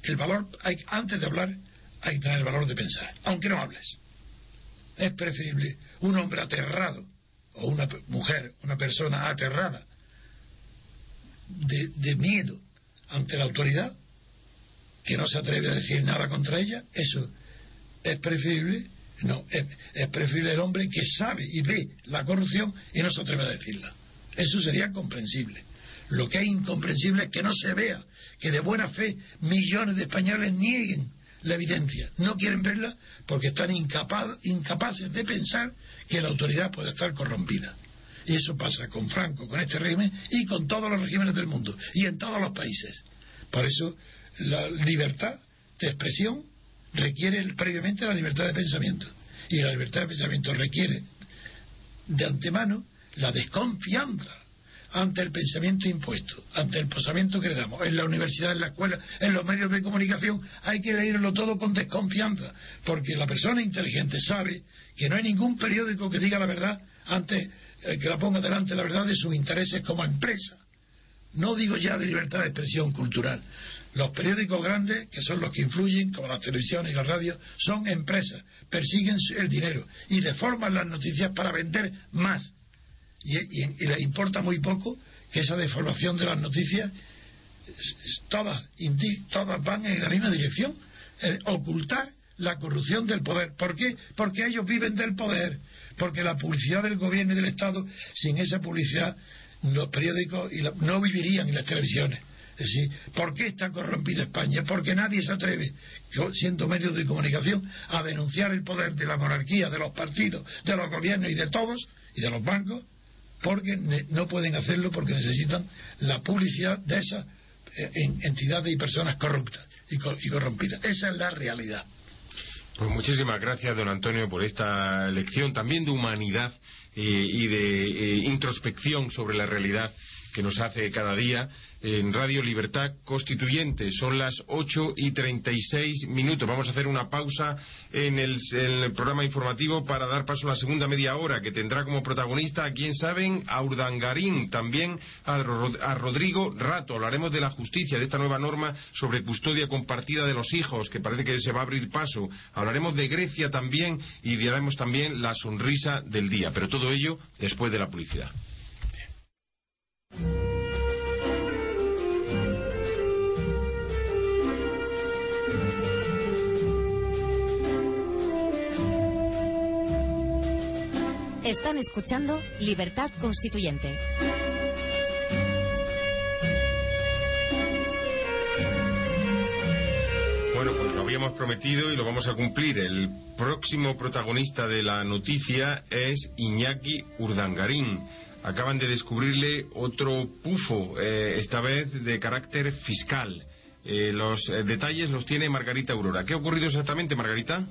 [SPEAKER 3] El valor, hay, antes de hablar, hay que tener el valor de pensar, aunque no hables. Es preferible un hombre aterrado o una mujer, una persona aterrada de, de miedo ante la autoridad que no se atreve a decir nada contra ella, eso es preferible, no, es, preferible el hombre que sabe y ve la corrupción y no se atreve a decirla. Eso sería comprensible. Lo que es incomprensible es que no se vea, que de buena fe millones de españoles nieguen la evidencia. No quieren verla porque están incapaces de pensar que la autoridad puede estar corrompida. Y eso pasa con Franco, con este régimen y con todos los regímenes del mundo y en todos los países. Por eso la libertad de expresión requiere previamente la libertad de pensamiento. Y la libertad de pensamiento requiere de antemano la desconfianza ante el pensamiento impuesto, ante el pensamiento que le damos. En la universidad, en la escuela, en los medios de comunicación, hay que leerlo todo con desconfianza, porque la persona inteligente sabe que no hay ningún periódico que diga la verdad antes eh, que la ponga delante la verdad de sus intereses como empresa. No digo ya de libertad de expresión cultural, los periódicos grandes, que son los que influyen, como las televisiones y las radios, son empresas, persiguen el dinero y deforman las noticias para vender más. Y, les importa muy poco que esa deformación de las noticias todas, todas van en la misma dirección, ocultar la corrupción del poder. ¿Por qué? Porque ellos viven del poder, porque la publicidad del gobierno y del Estado, sin esa publicidad, los periódicos y no vivirían en las televisiones. ¿Por qué está corrompida España? Porque nadie se atreve, siendo medios de comunicación, a denunciar el poder de la monarquía, de los partidos, de los gobiernos y de todos, y de los bancos, porque no pueden hacerlo porque necesitan la publicidad de esas eh, entidades y personas corruptas y, corrompidas. Esa es la realidad.
[SPEAKER 4] Pues muchísimas gracias, don Antonio, por esta lección también de humanidad eh, y de eh, introspección sobre la realidad que nos hace cada día en Radio Libertad Constituyente. Son las 8 y 36 minutos. Vamos a hacer una pausa en el, programa informativo para dar paso a la segunda media hora, que tendrá como protagonista, a quien saben, a Urdangarín, también a, a Rodrigo Rato. Hablaremos de la justicia, de esta nueva norma sobre custodia compartida de los hijos, que parece que se va a abrir paso. Hablaremos de Grecia también y diremos también la sonrisa del día. Pero todo ello después de la publicidad.
[SPEAKER 1] Están escuchando Libertad Constituyente.
[SPEAKER 4] Bueno, pues lo habíamos prometido y lo vamos a cumplir. El próximo protagonista de la noticia es Iñaki Urdangarín. Acaban de descubrirle otro pufo, eh, esta vez de carácter fiscal. Eh, los eh, detalles los tiene Margarita Aurora. ¿Qué ha ocurrido exactamente, Margarita?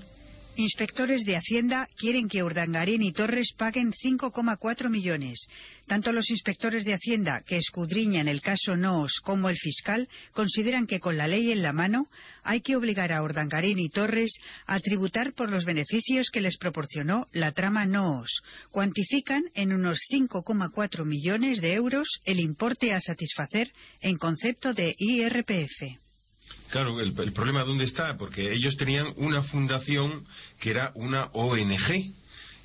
[SPEAKER 2] Inspectores de Hacienda quieren que Urdangarín y Torres paguen 5,4 millones. Tanto los inspectores de Hacienda que escudriñan el caso Noos como el fiscal consideran que con la ley en la mano hay que obligar a Urdangarín y Torres a tributar por los beneficios que les proporcionó la trama Noos. Cuantifican en unos 5,4 millones de euros el importe a satisfacer en concepto de IRPF.
[SPEAKER 4] Claro, el, problema dónde está, porque ellos tenían una fundación que era una ONG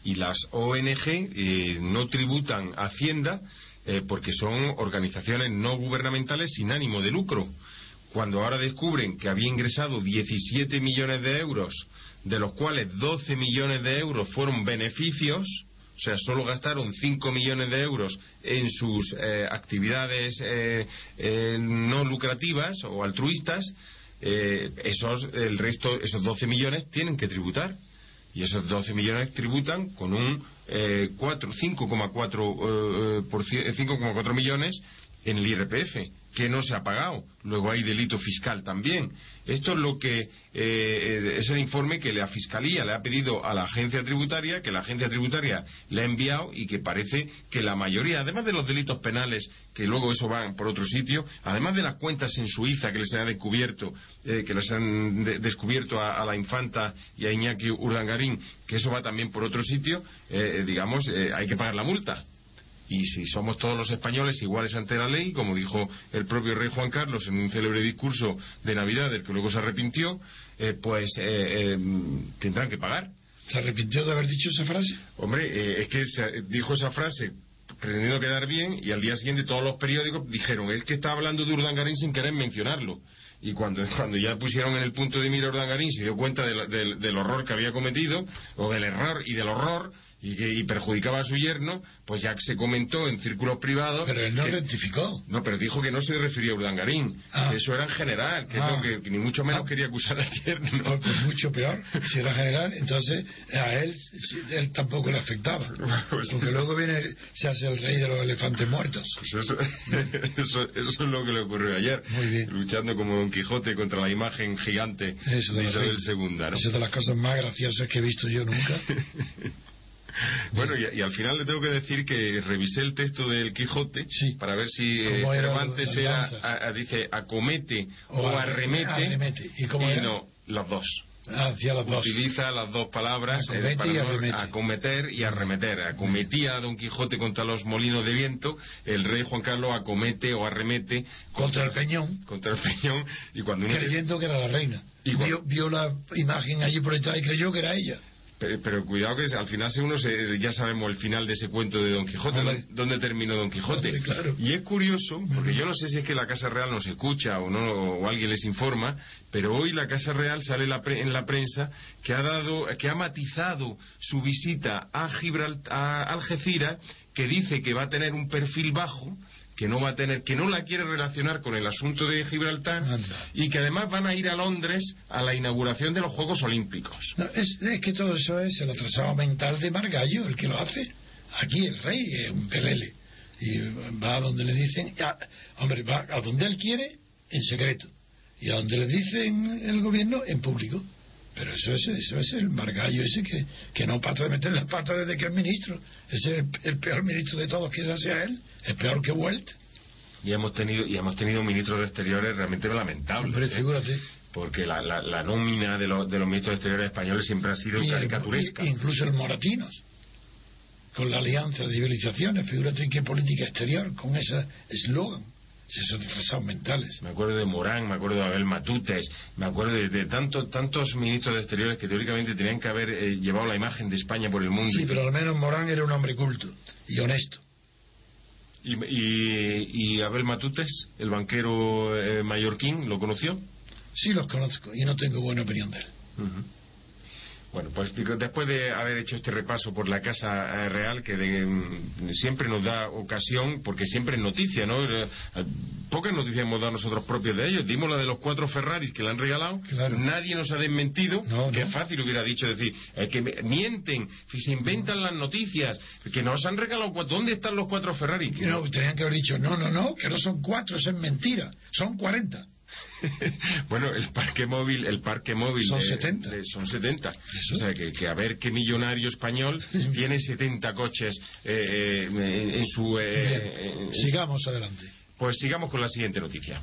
[SPEAKER 4] y las ONG eh, no tributan Hacienda eh, porque son organizaciones no gubernamentales sin ánimo de lucro. Cuando ahora descubren que había ingresado 17 millones de euros, de los cuales 12 millones de euros fueron beneficios, o sea, solo gastaron 5 millones de euros en sus eh, actividades eh, eh, no lucrativas o altruistas, esos, el resto, esos 12 millones tienen que tributar. Y esos 12 millones tributan con un 5,4 millones en el IRPF que no se ha pagado. Luego hay delito fiscal también. Esto es lo que eh, es el informe que la Fiscalía le ha pedido a la agencia tributaria, que la agencia tributaria le ha enviado y que parece que la mayoría, además de los delitos penales, que luego eso va por otro sitio, además de las cuentas en Suiza que les han descubierto, eh, que les han descubierto a, la infanta y a Iñaki Urdangarín, que eso va también por otro sitio, eh, digamos, hay que pagar la multa y si somos todos los españoles iguales ante la ley, como dijo el propio rey Juan Carlos en un célebre discurso de Navidad del que luego se arrepintió, eh, pues eh, eh, tendrán que pagar.
[SPEAKER 3] ¿Se arrepintió de haber dicho esa frase?
[SPEAKER 4] Hombre, es que dijo esa frase pretendiendo quedar bien y al día siguiente todos los periódicos dijeron, es que está hablando de Urdangarín sin querer mencionarlo. Y cuando, cuando ya pusieron en el punto de mira Urdangarín se dio cuenta del horror que había cometido, o del error y del horror, y, perjudicaba a su yerno, pues ya se comentó en círculos privados.
[SPEAKER 3] Pero él no rectificó.
[SPEAKER 4] No, pero dijo que no se refería a Urdangarín, ah. que eso era en general, que, ah. que, ni mucho menos ah. quería acusar al yerno.
[SPEAKER 3] pues mucho peor, si era general, entonces a él, él tampoco le afectaba. Pues porque luego viene, se hace el rey de los elefantes muertos.
[SPEAKER 4] Pues eso, eso, es lo que le ocurrió ayer, luchando como Don Quijote contra la imagen gigante de, Isabel II. ¿no?
[SPEAKER 3] Esa es de las cosas más graciosas que he visto yo nunca.
[SPEAKER 4] Bueno, y, al final le tengo que decir que revisé el texto del Quijote para ver si eh, Cervantes era, dice, acomete o, arremete, y, no, los dos.
[SPEAKER 3] Hacia los dos.
[SPEAKER 4] Utiliza las dos palabras eh, para acometer y arremeter. Acometía a Don Quijote contra los molinos de viento, el rey Juan Carlos acomete o arremete
[SPEAKER 3] contra, el peñón.
[SPEAKER 4] Contra el peñón. Y cuando
[SPEAKER 3] Creyendo que era la reina. Y vio, vio, la imagen allí proyectada y creyó que era ella.
[SPEAKER 4] Pero, cuidado que al final uno se, ya sabemos el final de ese cuento de Don Quijote, dónde, terminó Don Quijote. Y es curioso, porque yo no sé si es que la Casa Real nos escucha o no, o alguien les informa, pero hoy la Casa Real sale en la prensa que ha dado, que ha matizado su visita a Gibraltar, a Algeciras, que dice que va a tener un perfil bajo, que no va a tener, que no la quiere relacionar con el asunto de Gibraltar y que además van a ir a Londres a la inauguración de los Juegos Olímpicos.
[SPEAKER 3] es, que todo eso es el atrasado mental de Margallo, el que lo hace. Aquí el rey es un pelele y va a donde le dicen, hombre, va a donde él quiere en secreto y a donde le dicen el gobierno en público. Pero eso es, eso es el margallo ese que, que no pata de meter las patas desde que es ministro. Ese es el, peor ministro de todos, quizás sea él. Es peor que Welt.
[SPEAKER 4] Y hemos tenido y hemos tenido ministros de exteriores realmente lamentables.
[SPEAKER 3] ¿eh?
[SPEAKER 4] Porque la, la, nómina de, los, de los ministros de exteriores españoles siempre ha sido caricaturesca.
[SPEAKER 3] incluso el Moratinos. Con la alianza de civilizaciones. Figúrate qué política exterior con ese eslogan esos son mentales.
[SPEAKER 4] Me acuerdo de Morán, me acuerdo de Abel Matutes, me acuerdo de, tantos ministros de exteriores que teóricamente tenían que haber eh, llevado la imagen de España por el mundo.
[SPEAKER 3] Sí, pero al menos Morán era un hombre culto y honesto.
[SPEAKER 4] ¿Y, Abel Matutes, el banquero eh, mallorquín, lo conoció?
[SPEAKER 3] Sí, los conozco y no tengo buena opinión de él.
[SPEAKER 4] Bueno, pues después de haber hecho este repaso por la Casa eh, Real, que mm, siempre nos da ocasión, porque siempre es noticia, ¿no? Eh, pocas noticias hemos dado nosotros propios de ellos. Dimos la de los cuatro Ferraris que le han regalado. Nadie nos ha desmentido. que fácil hubiera dicho decir, que mienten, que se inventan las noticias, que nos han regalado cuatro. ¿Dónde están los cuatro Ferraris?
[SPEAKER 3] No, tenían que haber dicho, no, no, no, que no son cuatro, eso es mentira. Son cuarenta.
[SPEAKER 4] bueno, el parque móvil, el parque móvil
[SPEAKER 3] son 70.
[SPEAKER 4] son 70. O sea, que, a ver qué millonario español tiene 70 coches eh, eh, en, su...
[SPEAKER 3] Eh, sigamos adelante.
[SPEAKER 4] Pues sigamos con la siguiente noticia.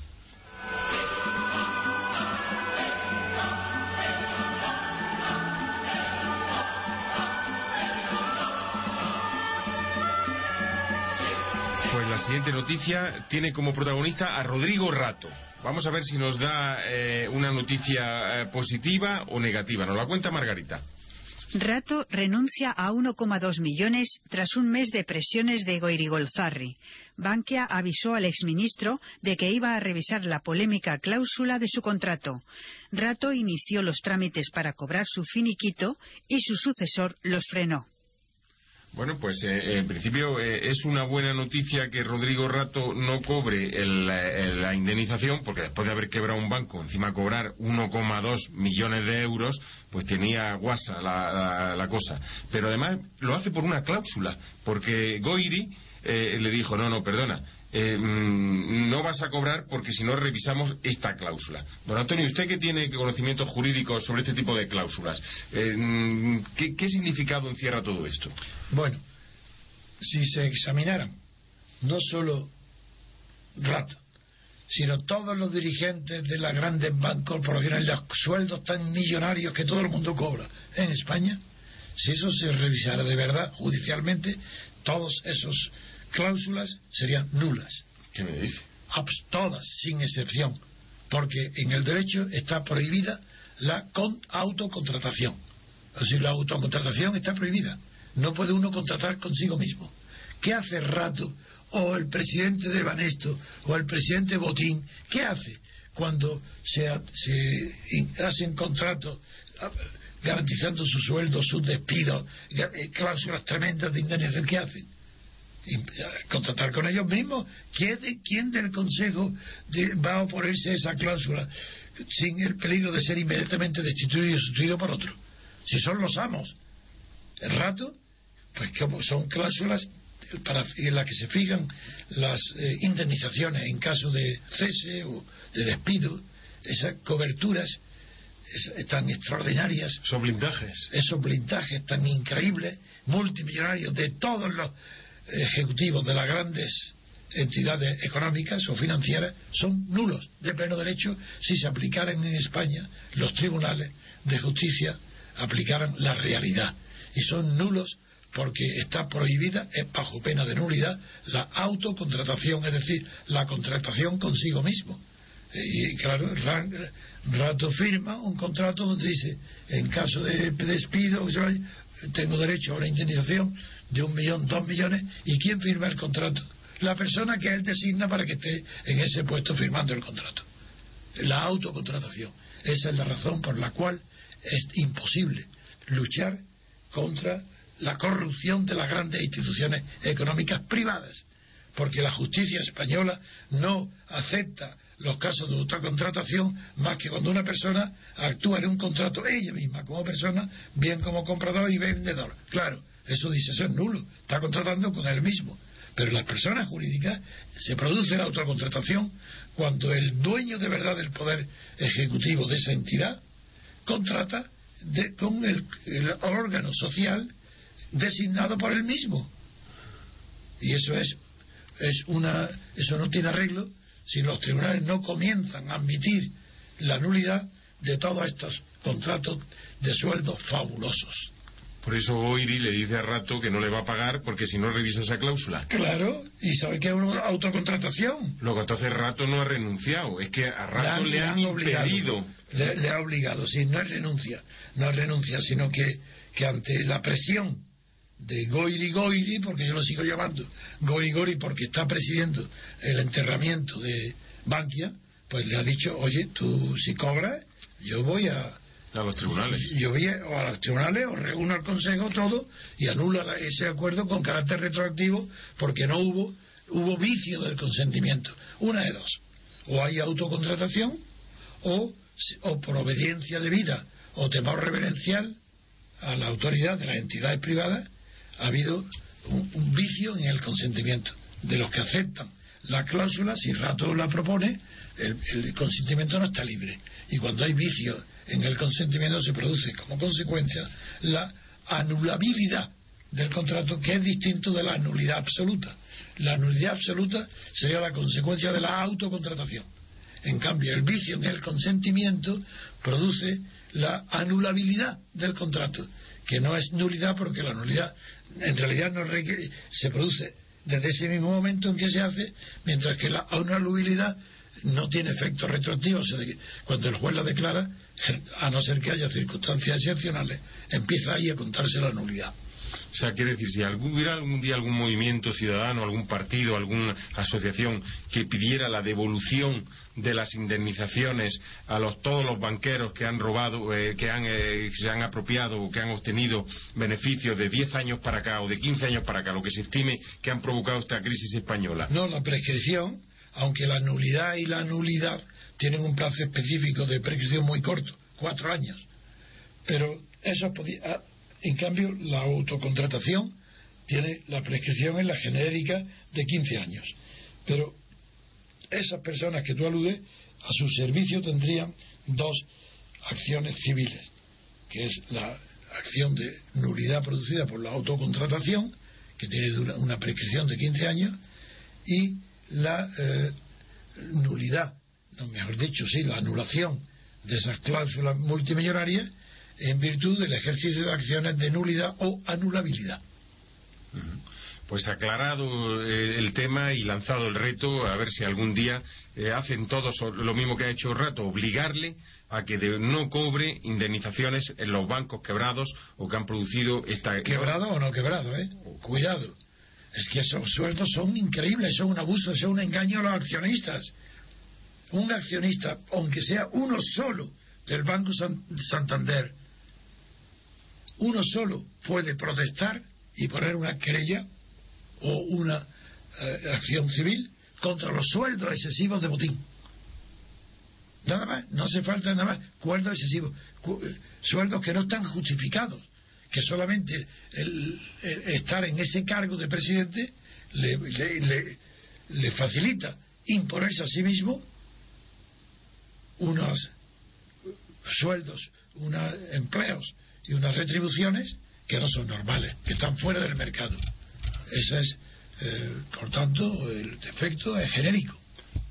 [SPEAKER 4] Pues la siguiente noticia tiene como protagonista a Rodrigo Rato. Vamos a ver si nos da eh, una noticia eh, positiva o negativa. Nos la cuenta Margarita.
[SPEAKER 2] Rato renuncia a 1,2 millones tras un mes de presiones de Goirigolzarri. Bankia avisó al exministro de que iba a revisar la polémica cláusula de su contrato. Rato inició los trámites para cobrar su finiquito y su sucesor los frenó.
[SPEAKER 4] Bueno, pues eh, en principio eh, es una buena noticia que Rodrigo Rato no cobre la indemnización, porque después de haber quebrado un banco, encima cobrar 1,2 millones de euros, pues tenía guasa la, la, cosa. Pero además lo hace por una cláusula, porque Goiri eh, le dijo, no, no, perdona, eh, mm, no vas a cobrar porque si no revisamos esta cláusula. Don Antonio, usted que tiene conocimientos jurídicos sobre este tipo de cláusulas, eh, mm, ¿qué, significado encierra todo esto?
[SPEAKER 3] Bueno, si se examinaran no solo RAT, sino todos los dirigentes de las grandes corporaciones, los sueldos tan millonarios que todo el mundo cobra en España, si eso se revisara de verdad judicialmente, todos esos cláusulas serían nulas.
[SPEAKER 4] ¿Qué me dice?
[SPEAKER 3] Todas, sin excepción. Porque en el derecho está prohibida la autocontratación. Así la autocontratación está prohibida. No puede uno contratar consigo mismo. ¿Qué hace Rato o el presidente de Banesto o el presidente Botín? ¿Qué hace cuando se, se hacen contratos ah, garantizando su sueldo, sus despidos, eh, cláusulas tremendas de indemnización? ¿Qué hacen? Contratar con ellos mismos. ¿Quién, del Consejo va a oponerse a esa cláusula sin el peligro de ser inmediatamente destituido y sustituido por otro? Si son los amos. El rato, pues como son cláusulas para, en las que se fijan las eh, indemnizaciones en caso de cese o de despido, esas coberturas tan extraordinarias.
[SPEAKER 4] Son blindajes.
[SPEAKER 3] Esos blindajes tan increíbles, multimillonarios de todos los ejecutivos de las grandes entidades económicas o financieras son nulos de pleno derecho si se aplicaran en España los tribunales de justicia aplicaran la realidad. Y son nulos porque está prohibida bajo pena de nulidad la autocontratación es decir la contratación consigo mismo. Y claro, Rato firma un contrato donde dice, en caso de despido, tengo derecho a una indemnización de un millón, dos millones, ¿y quién firma el contrato? La persona que él designa para que esté en ese puesto firmando el contrato. La autocontratación. Esa es la razón por la cual es imposible luchar contra la corrupción de las grandes instituciones económicas privadas, porque la justicia española no acepta los casos de autocontratación más que cuando una persona actúa en un contrato ella misma como persona, bien como comprador y vendedor. Claro, eso dice, es nulo, está contratando con él mismo. Pero las personas jurídicas se produce la autocontratación cuando el dueño de verdad del poder ejecutivo de esa entidad contrata con el, órgano social designado por él mismo. Y eso es, es una, eso no tiene arreglo si los tribunales no comienzan a admitir la nulidad de todos estos contratos de sueldos fabulosos.
[SPEAKER 4] Por eso Oiri le dice a Rato que no le va a pagar porque si no revisa esa cláusula.
[SPEAKER 3] Claro, y sabe que es una autocontratación.
[SPEAKER 4] Luego entonces Rato no ha renunciado, es que a Rato le, han, impedido.
[SPEAKER 3] Le, ha obligado, sí, no es renuncia, no es renuncia, sino que, que ante la presión de Goiri Goiri, porque yo lo sigo llamando Goiri Goiri porque está presidiendo el enterramiento de Bankia, pues le ha dicho, oye, tú si cobras, yo voy a,
[SPEAKER 4] a los tribunales.
[SPEAKER 3] Yo a, o a los tribunales o reúno al Consejo todo y anula ese acuerdo con carácter retroactivo porque no hubo hubo vicio del consentimiento. Una de dos. O hay autocontratación o, o por obediencia debida o temor reverencial a la autoridad de las entidades privadas ha habido un, vicio en el consentimiento de los que aceptan la cláusula, si Rato la propone, el, el consentimiento no está libre. Y cuando hay vicio en el consentimiento se produce como consecuencia la anulabilidad del contrato, que es distinto de la nulidad absoluta. La nulidad absoluta sería la consecuencia de la autocontratación. En cambio, el vicio en el consentimiento produce la anulabilidad del contrato, que no es nulidad porque la nulidad en realidad no se produce desde ese mismo momento en que se hace, mientras que la anulabilidad no tiene efecto retroactivo. O sea, cuando el juez la declara, a no ser que haya circunstancias excepcionales, empieza ahí a contarse la nulidad.
[SPEAKER 4] O sea, quiere decir, si hubiera algún día algún movimiento ciudadano, algún partido, alguna asociación que pidiera la devolución de las indemnizaciones a los, todos los banqueros que han robado, eh, que, han, eh, se han apropiado o que han obtenido beneficios de 10 años para acá o de 15 años para acá, lo que se estime que han provocado esta crisis española.
[SPEAKER 3] No, la prescripción, aunque la nulidad y la nulidad tienen un plazo específico de prescripción muy corto, cuatro años. Pero eso podía, ah, en cambio, la autocontratación tiene la prescripción en la genérica de 15 años. Pero esas personas que tú aludes, a su servicio tendrían dos acciones civiles, que es la acción de nulidad producida por la autocontratación, que tiene una prescripción de 15 años, y la eh, nulidad mejor dicho, sí, la anulación de esas cláusulas multimillonarias en virtud del ejercicio de acciones de nulidad o anulabilidad.
[SPEAKER 4] Pues aclarado eh, el tema y lanzado el reto, a ver si algún día eh, hacen todos lo mismo que ha hecho Rato, obligarle a que no cobre indemnizaciones en los bancos quebrados o que han producido esta.
[SPEAKER 3] Quebrado o no quebrado, ¿eh? Cuidado. Es que esos sueldos son increíbles, son un abuso, son un engaño a los accionistas un accionista, aunque sea uno solo del Banco Santander, uno solo puede protestar y poner una querella o una eh, acción civil contra los sueldos excesivos de botín. Nada más, no hace falta nada más. Sueldos excesivos, eh, sueldos que no están justificados, que solamente el, estar en ese cargo de presidente le, le, le facilita imponerse a sí mismo unos sueldos, unos empleos y unas retribuciones que no son normales, que están fuera del mercado. Ese es, eh, por tanto, el defecto es genérico.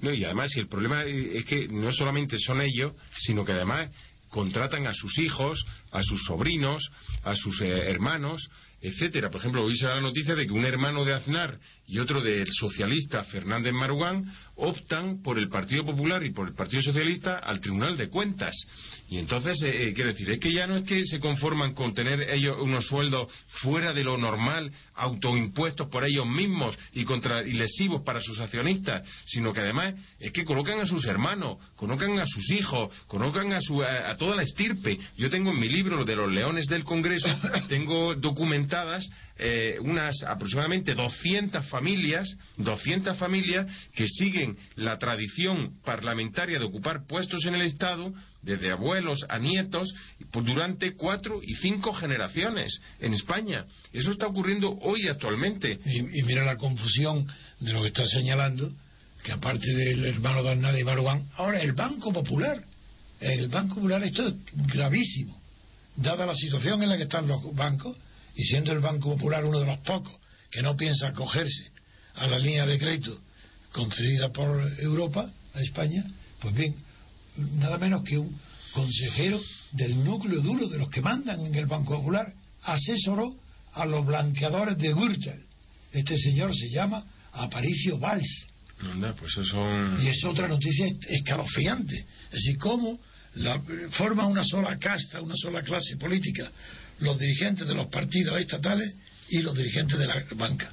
[SPEAKER 4] No, y además, el problema es que no solamente son ellos, sino que además contratan a sus hijos, a sus sobrinos, a sus eh, hermanos, etcétera. Por ejemplo, hoy se da la noticia de que un hermano de Aznar y otro del socialista Fernández Marugán optan por el Partido Popular y por el Partido Socialista al Tribunal de Cuentas. Y entonces, eh, eh, quiero decir, es que ya no es que se conforman con tener ellos unos sueldos fuera de lo normal, autoimpuestos por ellos mismos y, contra, y lesivos para sus accionistas, sino que además es que colocan a sus hermanos, colocan a sus hijos, colocan a, su, a, toda la estirpe. Yo tengo en mi de los leones del Congreso, tengo documentadas eh, unas aproximadamente 200 familias, 200 familias que siguen la tradición parlamentaria de ocupar puestos en el Estado desde abuelos a nietos durante cuatro y cinco generaciones en España. Eso está ocurriendo hoy actualmente.
[SPEAKER 3] Y, mira la confusión de lo que está señalando, que aparte del hermano de y Marwan, ahora el Banco Popular. El Banco Popular esto es gravísimo, dada la situación en la que están los bancos y siendo el Banco Popular uno de los pocos que no piensa acogerse a la línea de crédito concedida por Europa a España, pues bien, nada menos que un consejero del núcleo duro de los que mandan en el Banco Popular asesoró a los blanqueadores de Gürtel. Este señor se llama Aparicio Valls.
[SPEAKER 4] Pues
[SPEAKER 3] y es otra noticia escalofriante. Es decir, cómo la, forma una sola casta, una sola clase política, los dirigentes de los partidos estatales y los dirigentes de la banca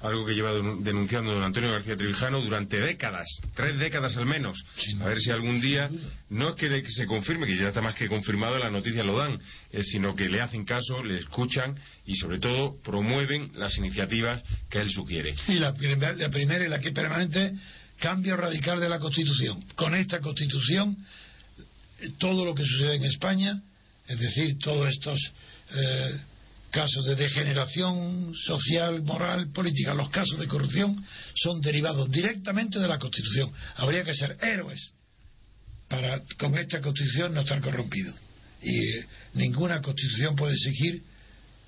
[SPEAKER 4] algo que lleva denunciando don Antonio García Trevijano durante décadas, tres décadas al menos. a ver si algún día, no es que se confirme, que ya está más que confirmado, las noticias lo dan, eh, sino que le hacen caso, le escuchan y sobre todo promueven las iniciativas que él sugiere.
[SPEAKER 3] Y la, la primera y la que permanente, cambio radical de la Constitución. Con esta Constitución, todo lo que sucede en España, es decir, todos estos... Eh, casos de degeneración social, moral, política, los casos de corrupción son derivados directamente de la Constitución. Habría que ser héroes para con esta Constitución no estar corrompidos. Y eh, ninguna Constitución puede exigir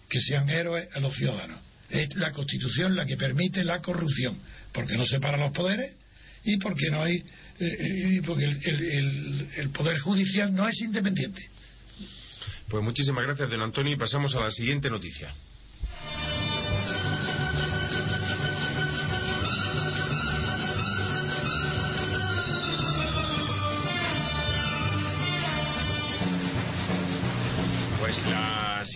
[SPEAKER 3] que sean héroes a los ciudadanos. Es la Constitución la que permite la corrupción, porque no separa los poderes y porque no hay eh, eh, porque el poder judicial no es independiente.
[SPEAKER 4] Pues muchísimas gracias, don Antonio, y pasamos a la siguiente noticia.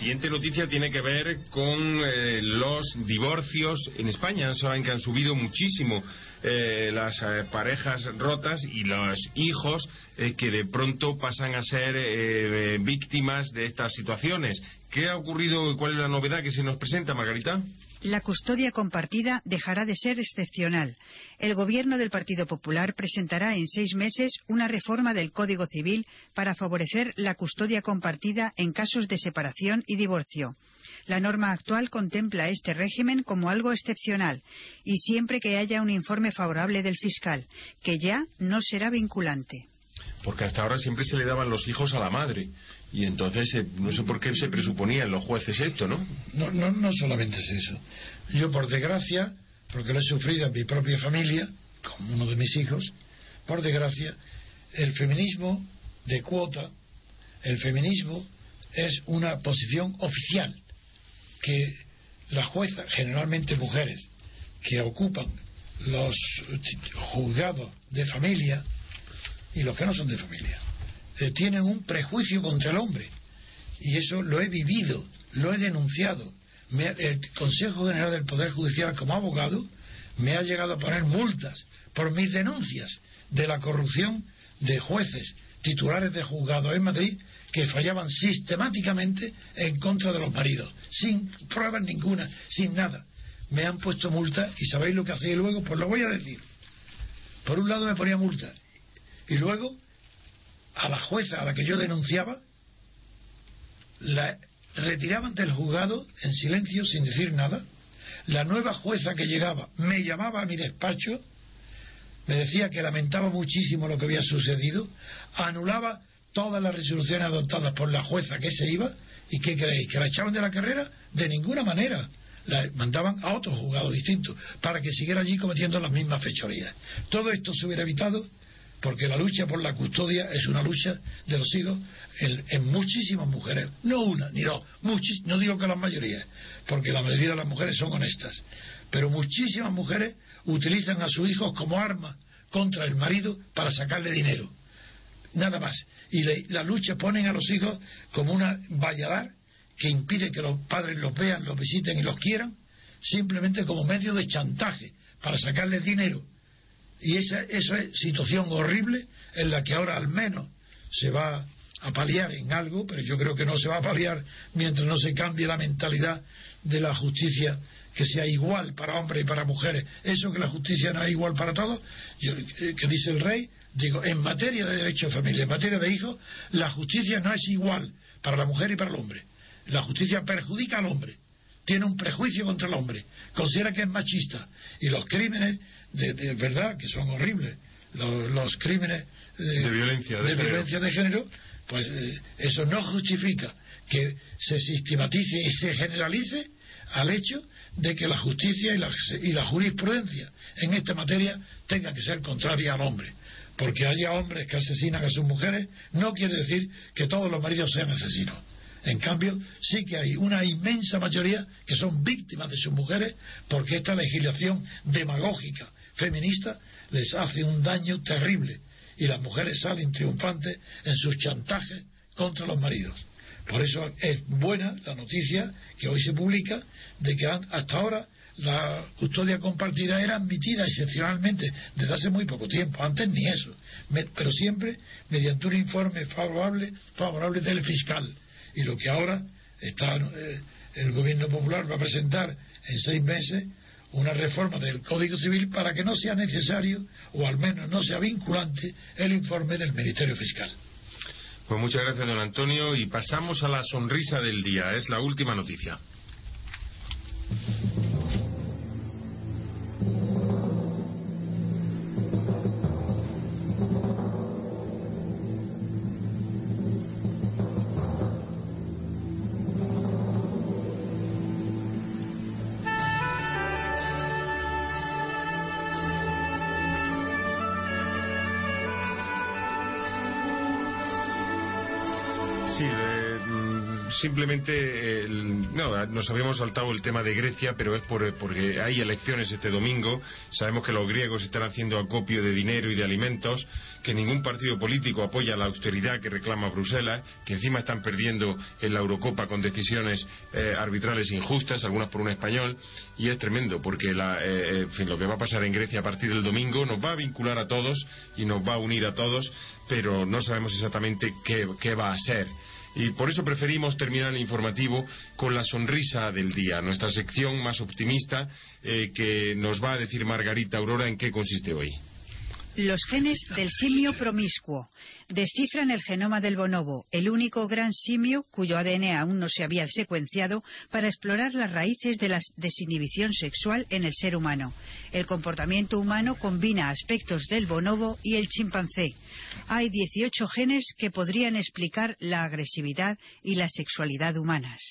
[SPEAKER 4] Siguiente noticia tiene que ver con eh, los divorcios en España. Saben que han subido muchísimo eh, las eh, parejas rotas y los hijos que de pronto pasan a ser víctimas de estas situaciones. ¿Qué ha ocurrido y cuál es la novedad que se nos presenta, Margarita?
[SPEAKER 2] La custodia compartida dejará de ser excepcional. El Gobierno del Partido Popular presentará en seis meses una reforma del Código Civil para favorecer la custodia compartida en casos de separación y divorcio. La norma actual contempla este régimen como algo excepcional y siempre que haya un informe favorable del fiscal, que ya no será vinculante.
[SPEAKER 4] Porque hasta ahora siempre se le daban los hijos a la madre. Y entonces, eh, no sé por qué se presuponían los jueces esto, ¿no?
[SPEAKER 3] No, no, no solamente es eso. Yo, por desgracia, porque lo he sufrido en mi propia familia, como uno de mis hijos, por desgracia, el feminismo de cuota, el feminismo es una posición oficial que las juezas, generalmente mujeres, que ocupan los juzgados de familia y los que no son de familia, tienen un prejuicio contra el hombre. Y eso lo he vivido, lo he denunciado. el Consejo General del Poder Judicial, como abogado, me ha llegado a poner multas por mis denuncias de la corrupción de jueces titulares de juzgados en Madrid que fallaban sistemáticamente en contra de los maridos, sin pruebas ninguna, sin nada. Me han puesto multa y sabéis lo que hacía luego, pues lo voy a decir. Por un lado me ponía multa y luego a la jueza a la que yo denunciaba la retiraban del juzgado en silencio sin decir nada. La nueva jueza que llegaba me llamaba a mi despacho, me decía que lamentaba muchísimo lo que había sucedido, anulaba todas las resoluciones adoptadas por la jueza que se iba, ¿y qué creéis? ¿Que la echaban de la carrera? De ninguna manera. La mandaban a otro juzgado distinto para que siguiera allí cometiendo las mismas fechorías. Todo esto se hubiera evitado porque la lucha por la custodia es una lucha de los hijos en, muchísimas mujeres, no una ni dos, no digo que la mayoría, porque la mayoría de las mujeres son honestas, pero muchísimas mujeres utilizan a sus hijos como arma contra el marido para sacarle dinero, nada más. Y la lucha ponen a los hijos como una valladar que impide que los padres los vean, los visiten y los quieran, simplemente como medio de chantaje para sacarles dinero. Y esa, esa es situación horrible en la que ahora al menos se va a paliar en algo, pero yo creo que no se va a paliar mientras no se cambie la mentalidad de la justicia que sea igual para hombres y para mujeres. Eso que la justicia no es igual para todos, eh, que dice el rey, digo, en materia de derecho de familia, en materia de hijos, la justicia no es igual para la mujer y para el hombre. La justicia perjudica al hombre, tiene un prejuicio contra el hombre, considera que es machista. Y los crímenes, de, verdad, que son horribles, los, crímenes
[SPEAKER 4] de, violencia de,
[SPEAKER 3] violencia de género, pues eh, eso no justifica que se sistematice y se generalice al hecho de que la justicia y la, y la jurisprudencia en esta materia tenga que ser contraria al hombre. Porque haya hombres que asesinan a sus mujeres no quiere decir que todos los maridos sean asesinos. En cambio, sí que hay una inmensa mayoría que son víctimas de sus mujeres porque esta legislación demagógica feminista les hace un daño terrible y las mujeres salen triunfantes en sus chantajes contra los maridos. Por eso es buena la noticia que hoy se publica de que hasta ahora la custodia compartida era admitida excepcionalmente desde hace muy poco tiempo, antes ni eso, pero siempre mediante un informe favorable, favorable del fiscal. Y lo que ahora está eh, el gobierno popular va a presentar en seis meses una reforma del Código Civil para que no sea necesario, o al menos no sea vinculante, el informe del Ministerio Fiscal.
[SPEAKER 4] Pues muchas gracias, don Antonio. Y pasamos a la sonrisa del día. Es la última noticia. Silver. Simplemente no, nos habíamos saltado el tema de Grecia, pero es porque hay elecciones este domingo. Sabemos que los griegos están haciendo acopio de dinero y de alimentos, que ningún partido político apoya la austeridad que reclama Bruselas, que encima están perdiendo en la Eurocopa con decisiones eh, arbitrales injustas, algunas por un español, y es tremendo porque la, eh, lo que va a pasar en Grecia a partir del domingo nos va a vincular a todos y nos va a unir a todos, pero no sabemos exactamente qué va a ser y por eso preferimos terminar el informativo con la sonrisa del día, nuestra sección más optimista eh, que nos va a decir Margarita Aurora en qué consiste hoy.
[SPEAKER 2] Los genes del simio promiscuo descifran el genoma del bonobo, el único gran simio cuyo ADN aún no se había secuenciado para explorar las raíces de la desinhibición sexual en el ser humano. El comportamiento humano combina aspectos del bonobo y el chimpancé. Hay 18 genes que podrían explicar la agresividad y la sexualidad humanas.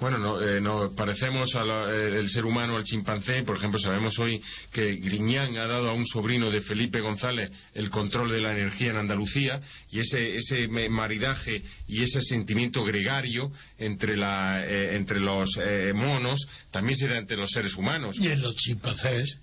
[SPEAKER 4] Bueno, no, eh, nos parecemos al eh, ser humano al chimpancé. Por ejemplo, sabemos hoy que Griñán ha dado a un sobrino de Felipe González el control de la energía en Andalucía y ese, ese maridaje y ese sentimiento gregario entre, la, eh, entre los monos también se da entre los seres humanos.
[SPEAKER 3] Y en los chimpancés,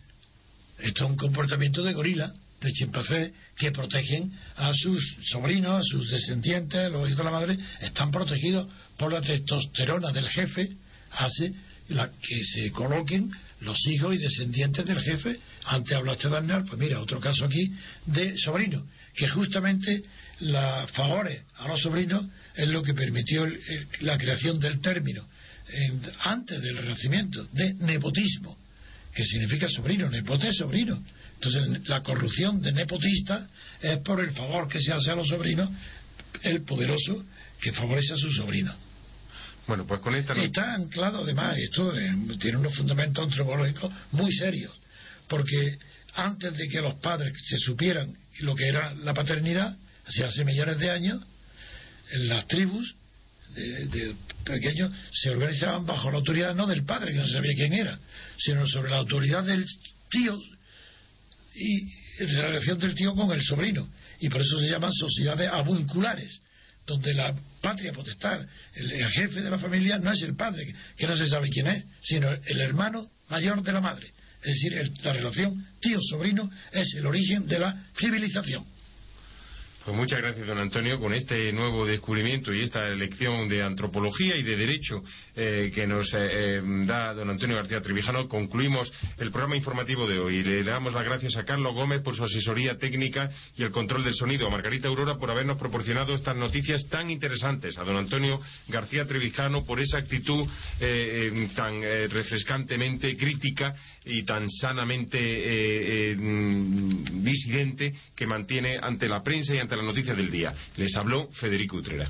[SPEAKER 3] esto es un comportamiento de gorila de chimpancés que protegen a sus sobrinos, a sus descendientes, los hijos de la madre, están protegidos por la testosterona del jefe, hace la, que se coloquen los hijos y descendientes del jefe. Antes hablaste de Arnal, pues mira, otro caso aquí de sobrinos, que justamente la favores a los sobrinos es lo que permitió la creación del término antes del Renacimiento de nepotismo, que significa sobrino, nepote sobrino. Entonces, la corrupción de nepotista es por el favor que se hace a los sobrinos, el poderoso que favorece a su sobrino.
[SPEAKER 4] Bueno, pues con esta...
[SPEAKER 3] Está anclado además, esto tiene unos fundamentos antropológicos muy serios, porque antes de que los padres se supieran lo que era la paternidad, hace millones de años, en las tribus de, de, pequeños se organizaban bajo la autoridad no del padre, que no sabía quién era, sino sobre la autoridad del tío y la relación del tío con el sobrino. Y por eso se llaman sociedades abunculares, donde la patria potestad, el, el, jefe de la familia no es el padre, que no se sabe quién es, sino el hermano mayor de la madre. Es decir, el, la relación tío-sobrino es el origen de la civilización.
[SPEAKER 4] Pues muchas gracias, don Antonio, con este nuevo descubrimiento y esta lección de antropología y de derecho eh, que nos eh, eh, da don Antonio García Trevijano, concluimos el programa informativo de hoy. Le damos las gracias a Carlos Gómez por su asesoría técnica y el control del sonido, a Margarita Aurora por habernos proporcionado estas noticias tan interesantes, a don Antonio García Trevijano por esa actitud tan refrescantemente crítica y tan sanamente mm, disidente que mantiene ante la prensa y ante la noticia del día. Les habló Federico Utrera.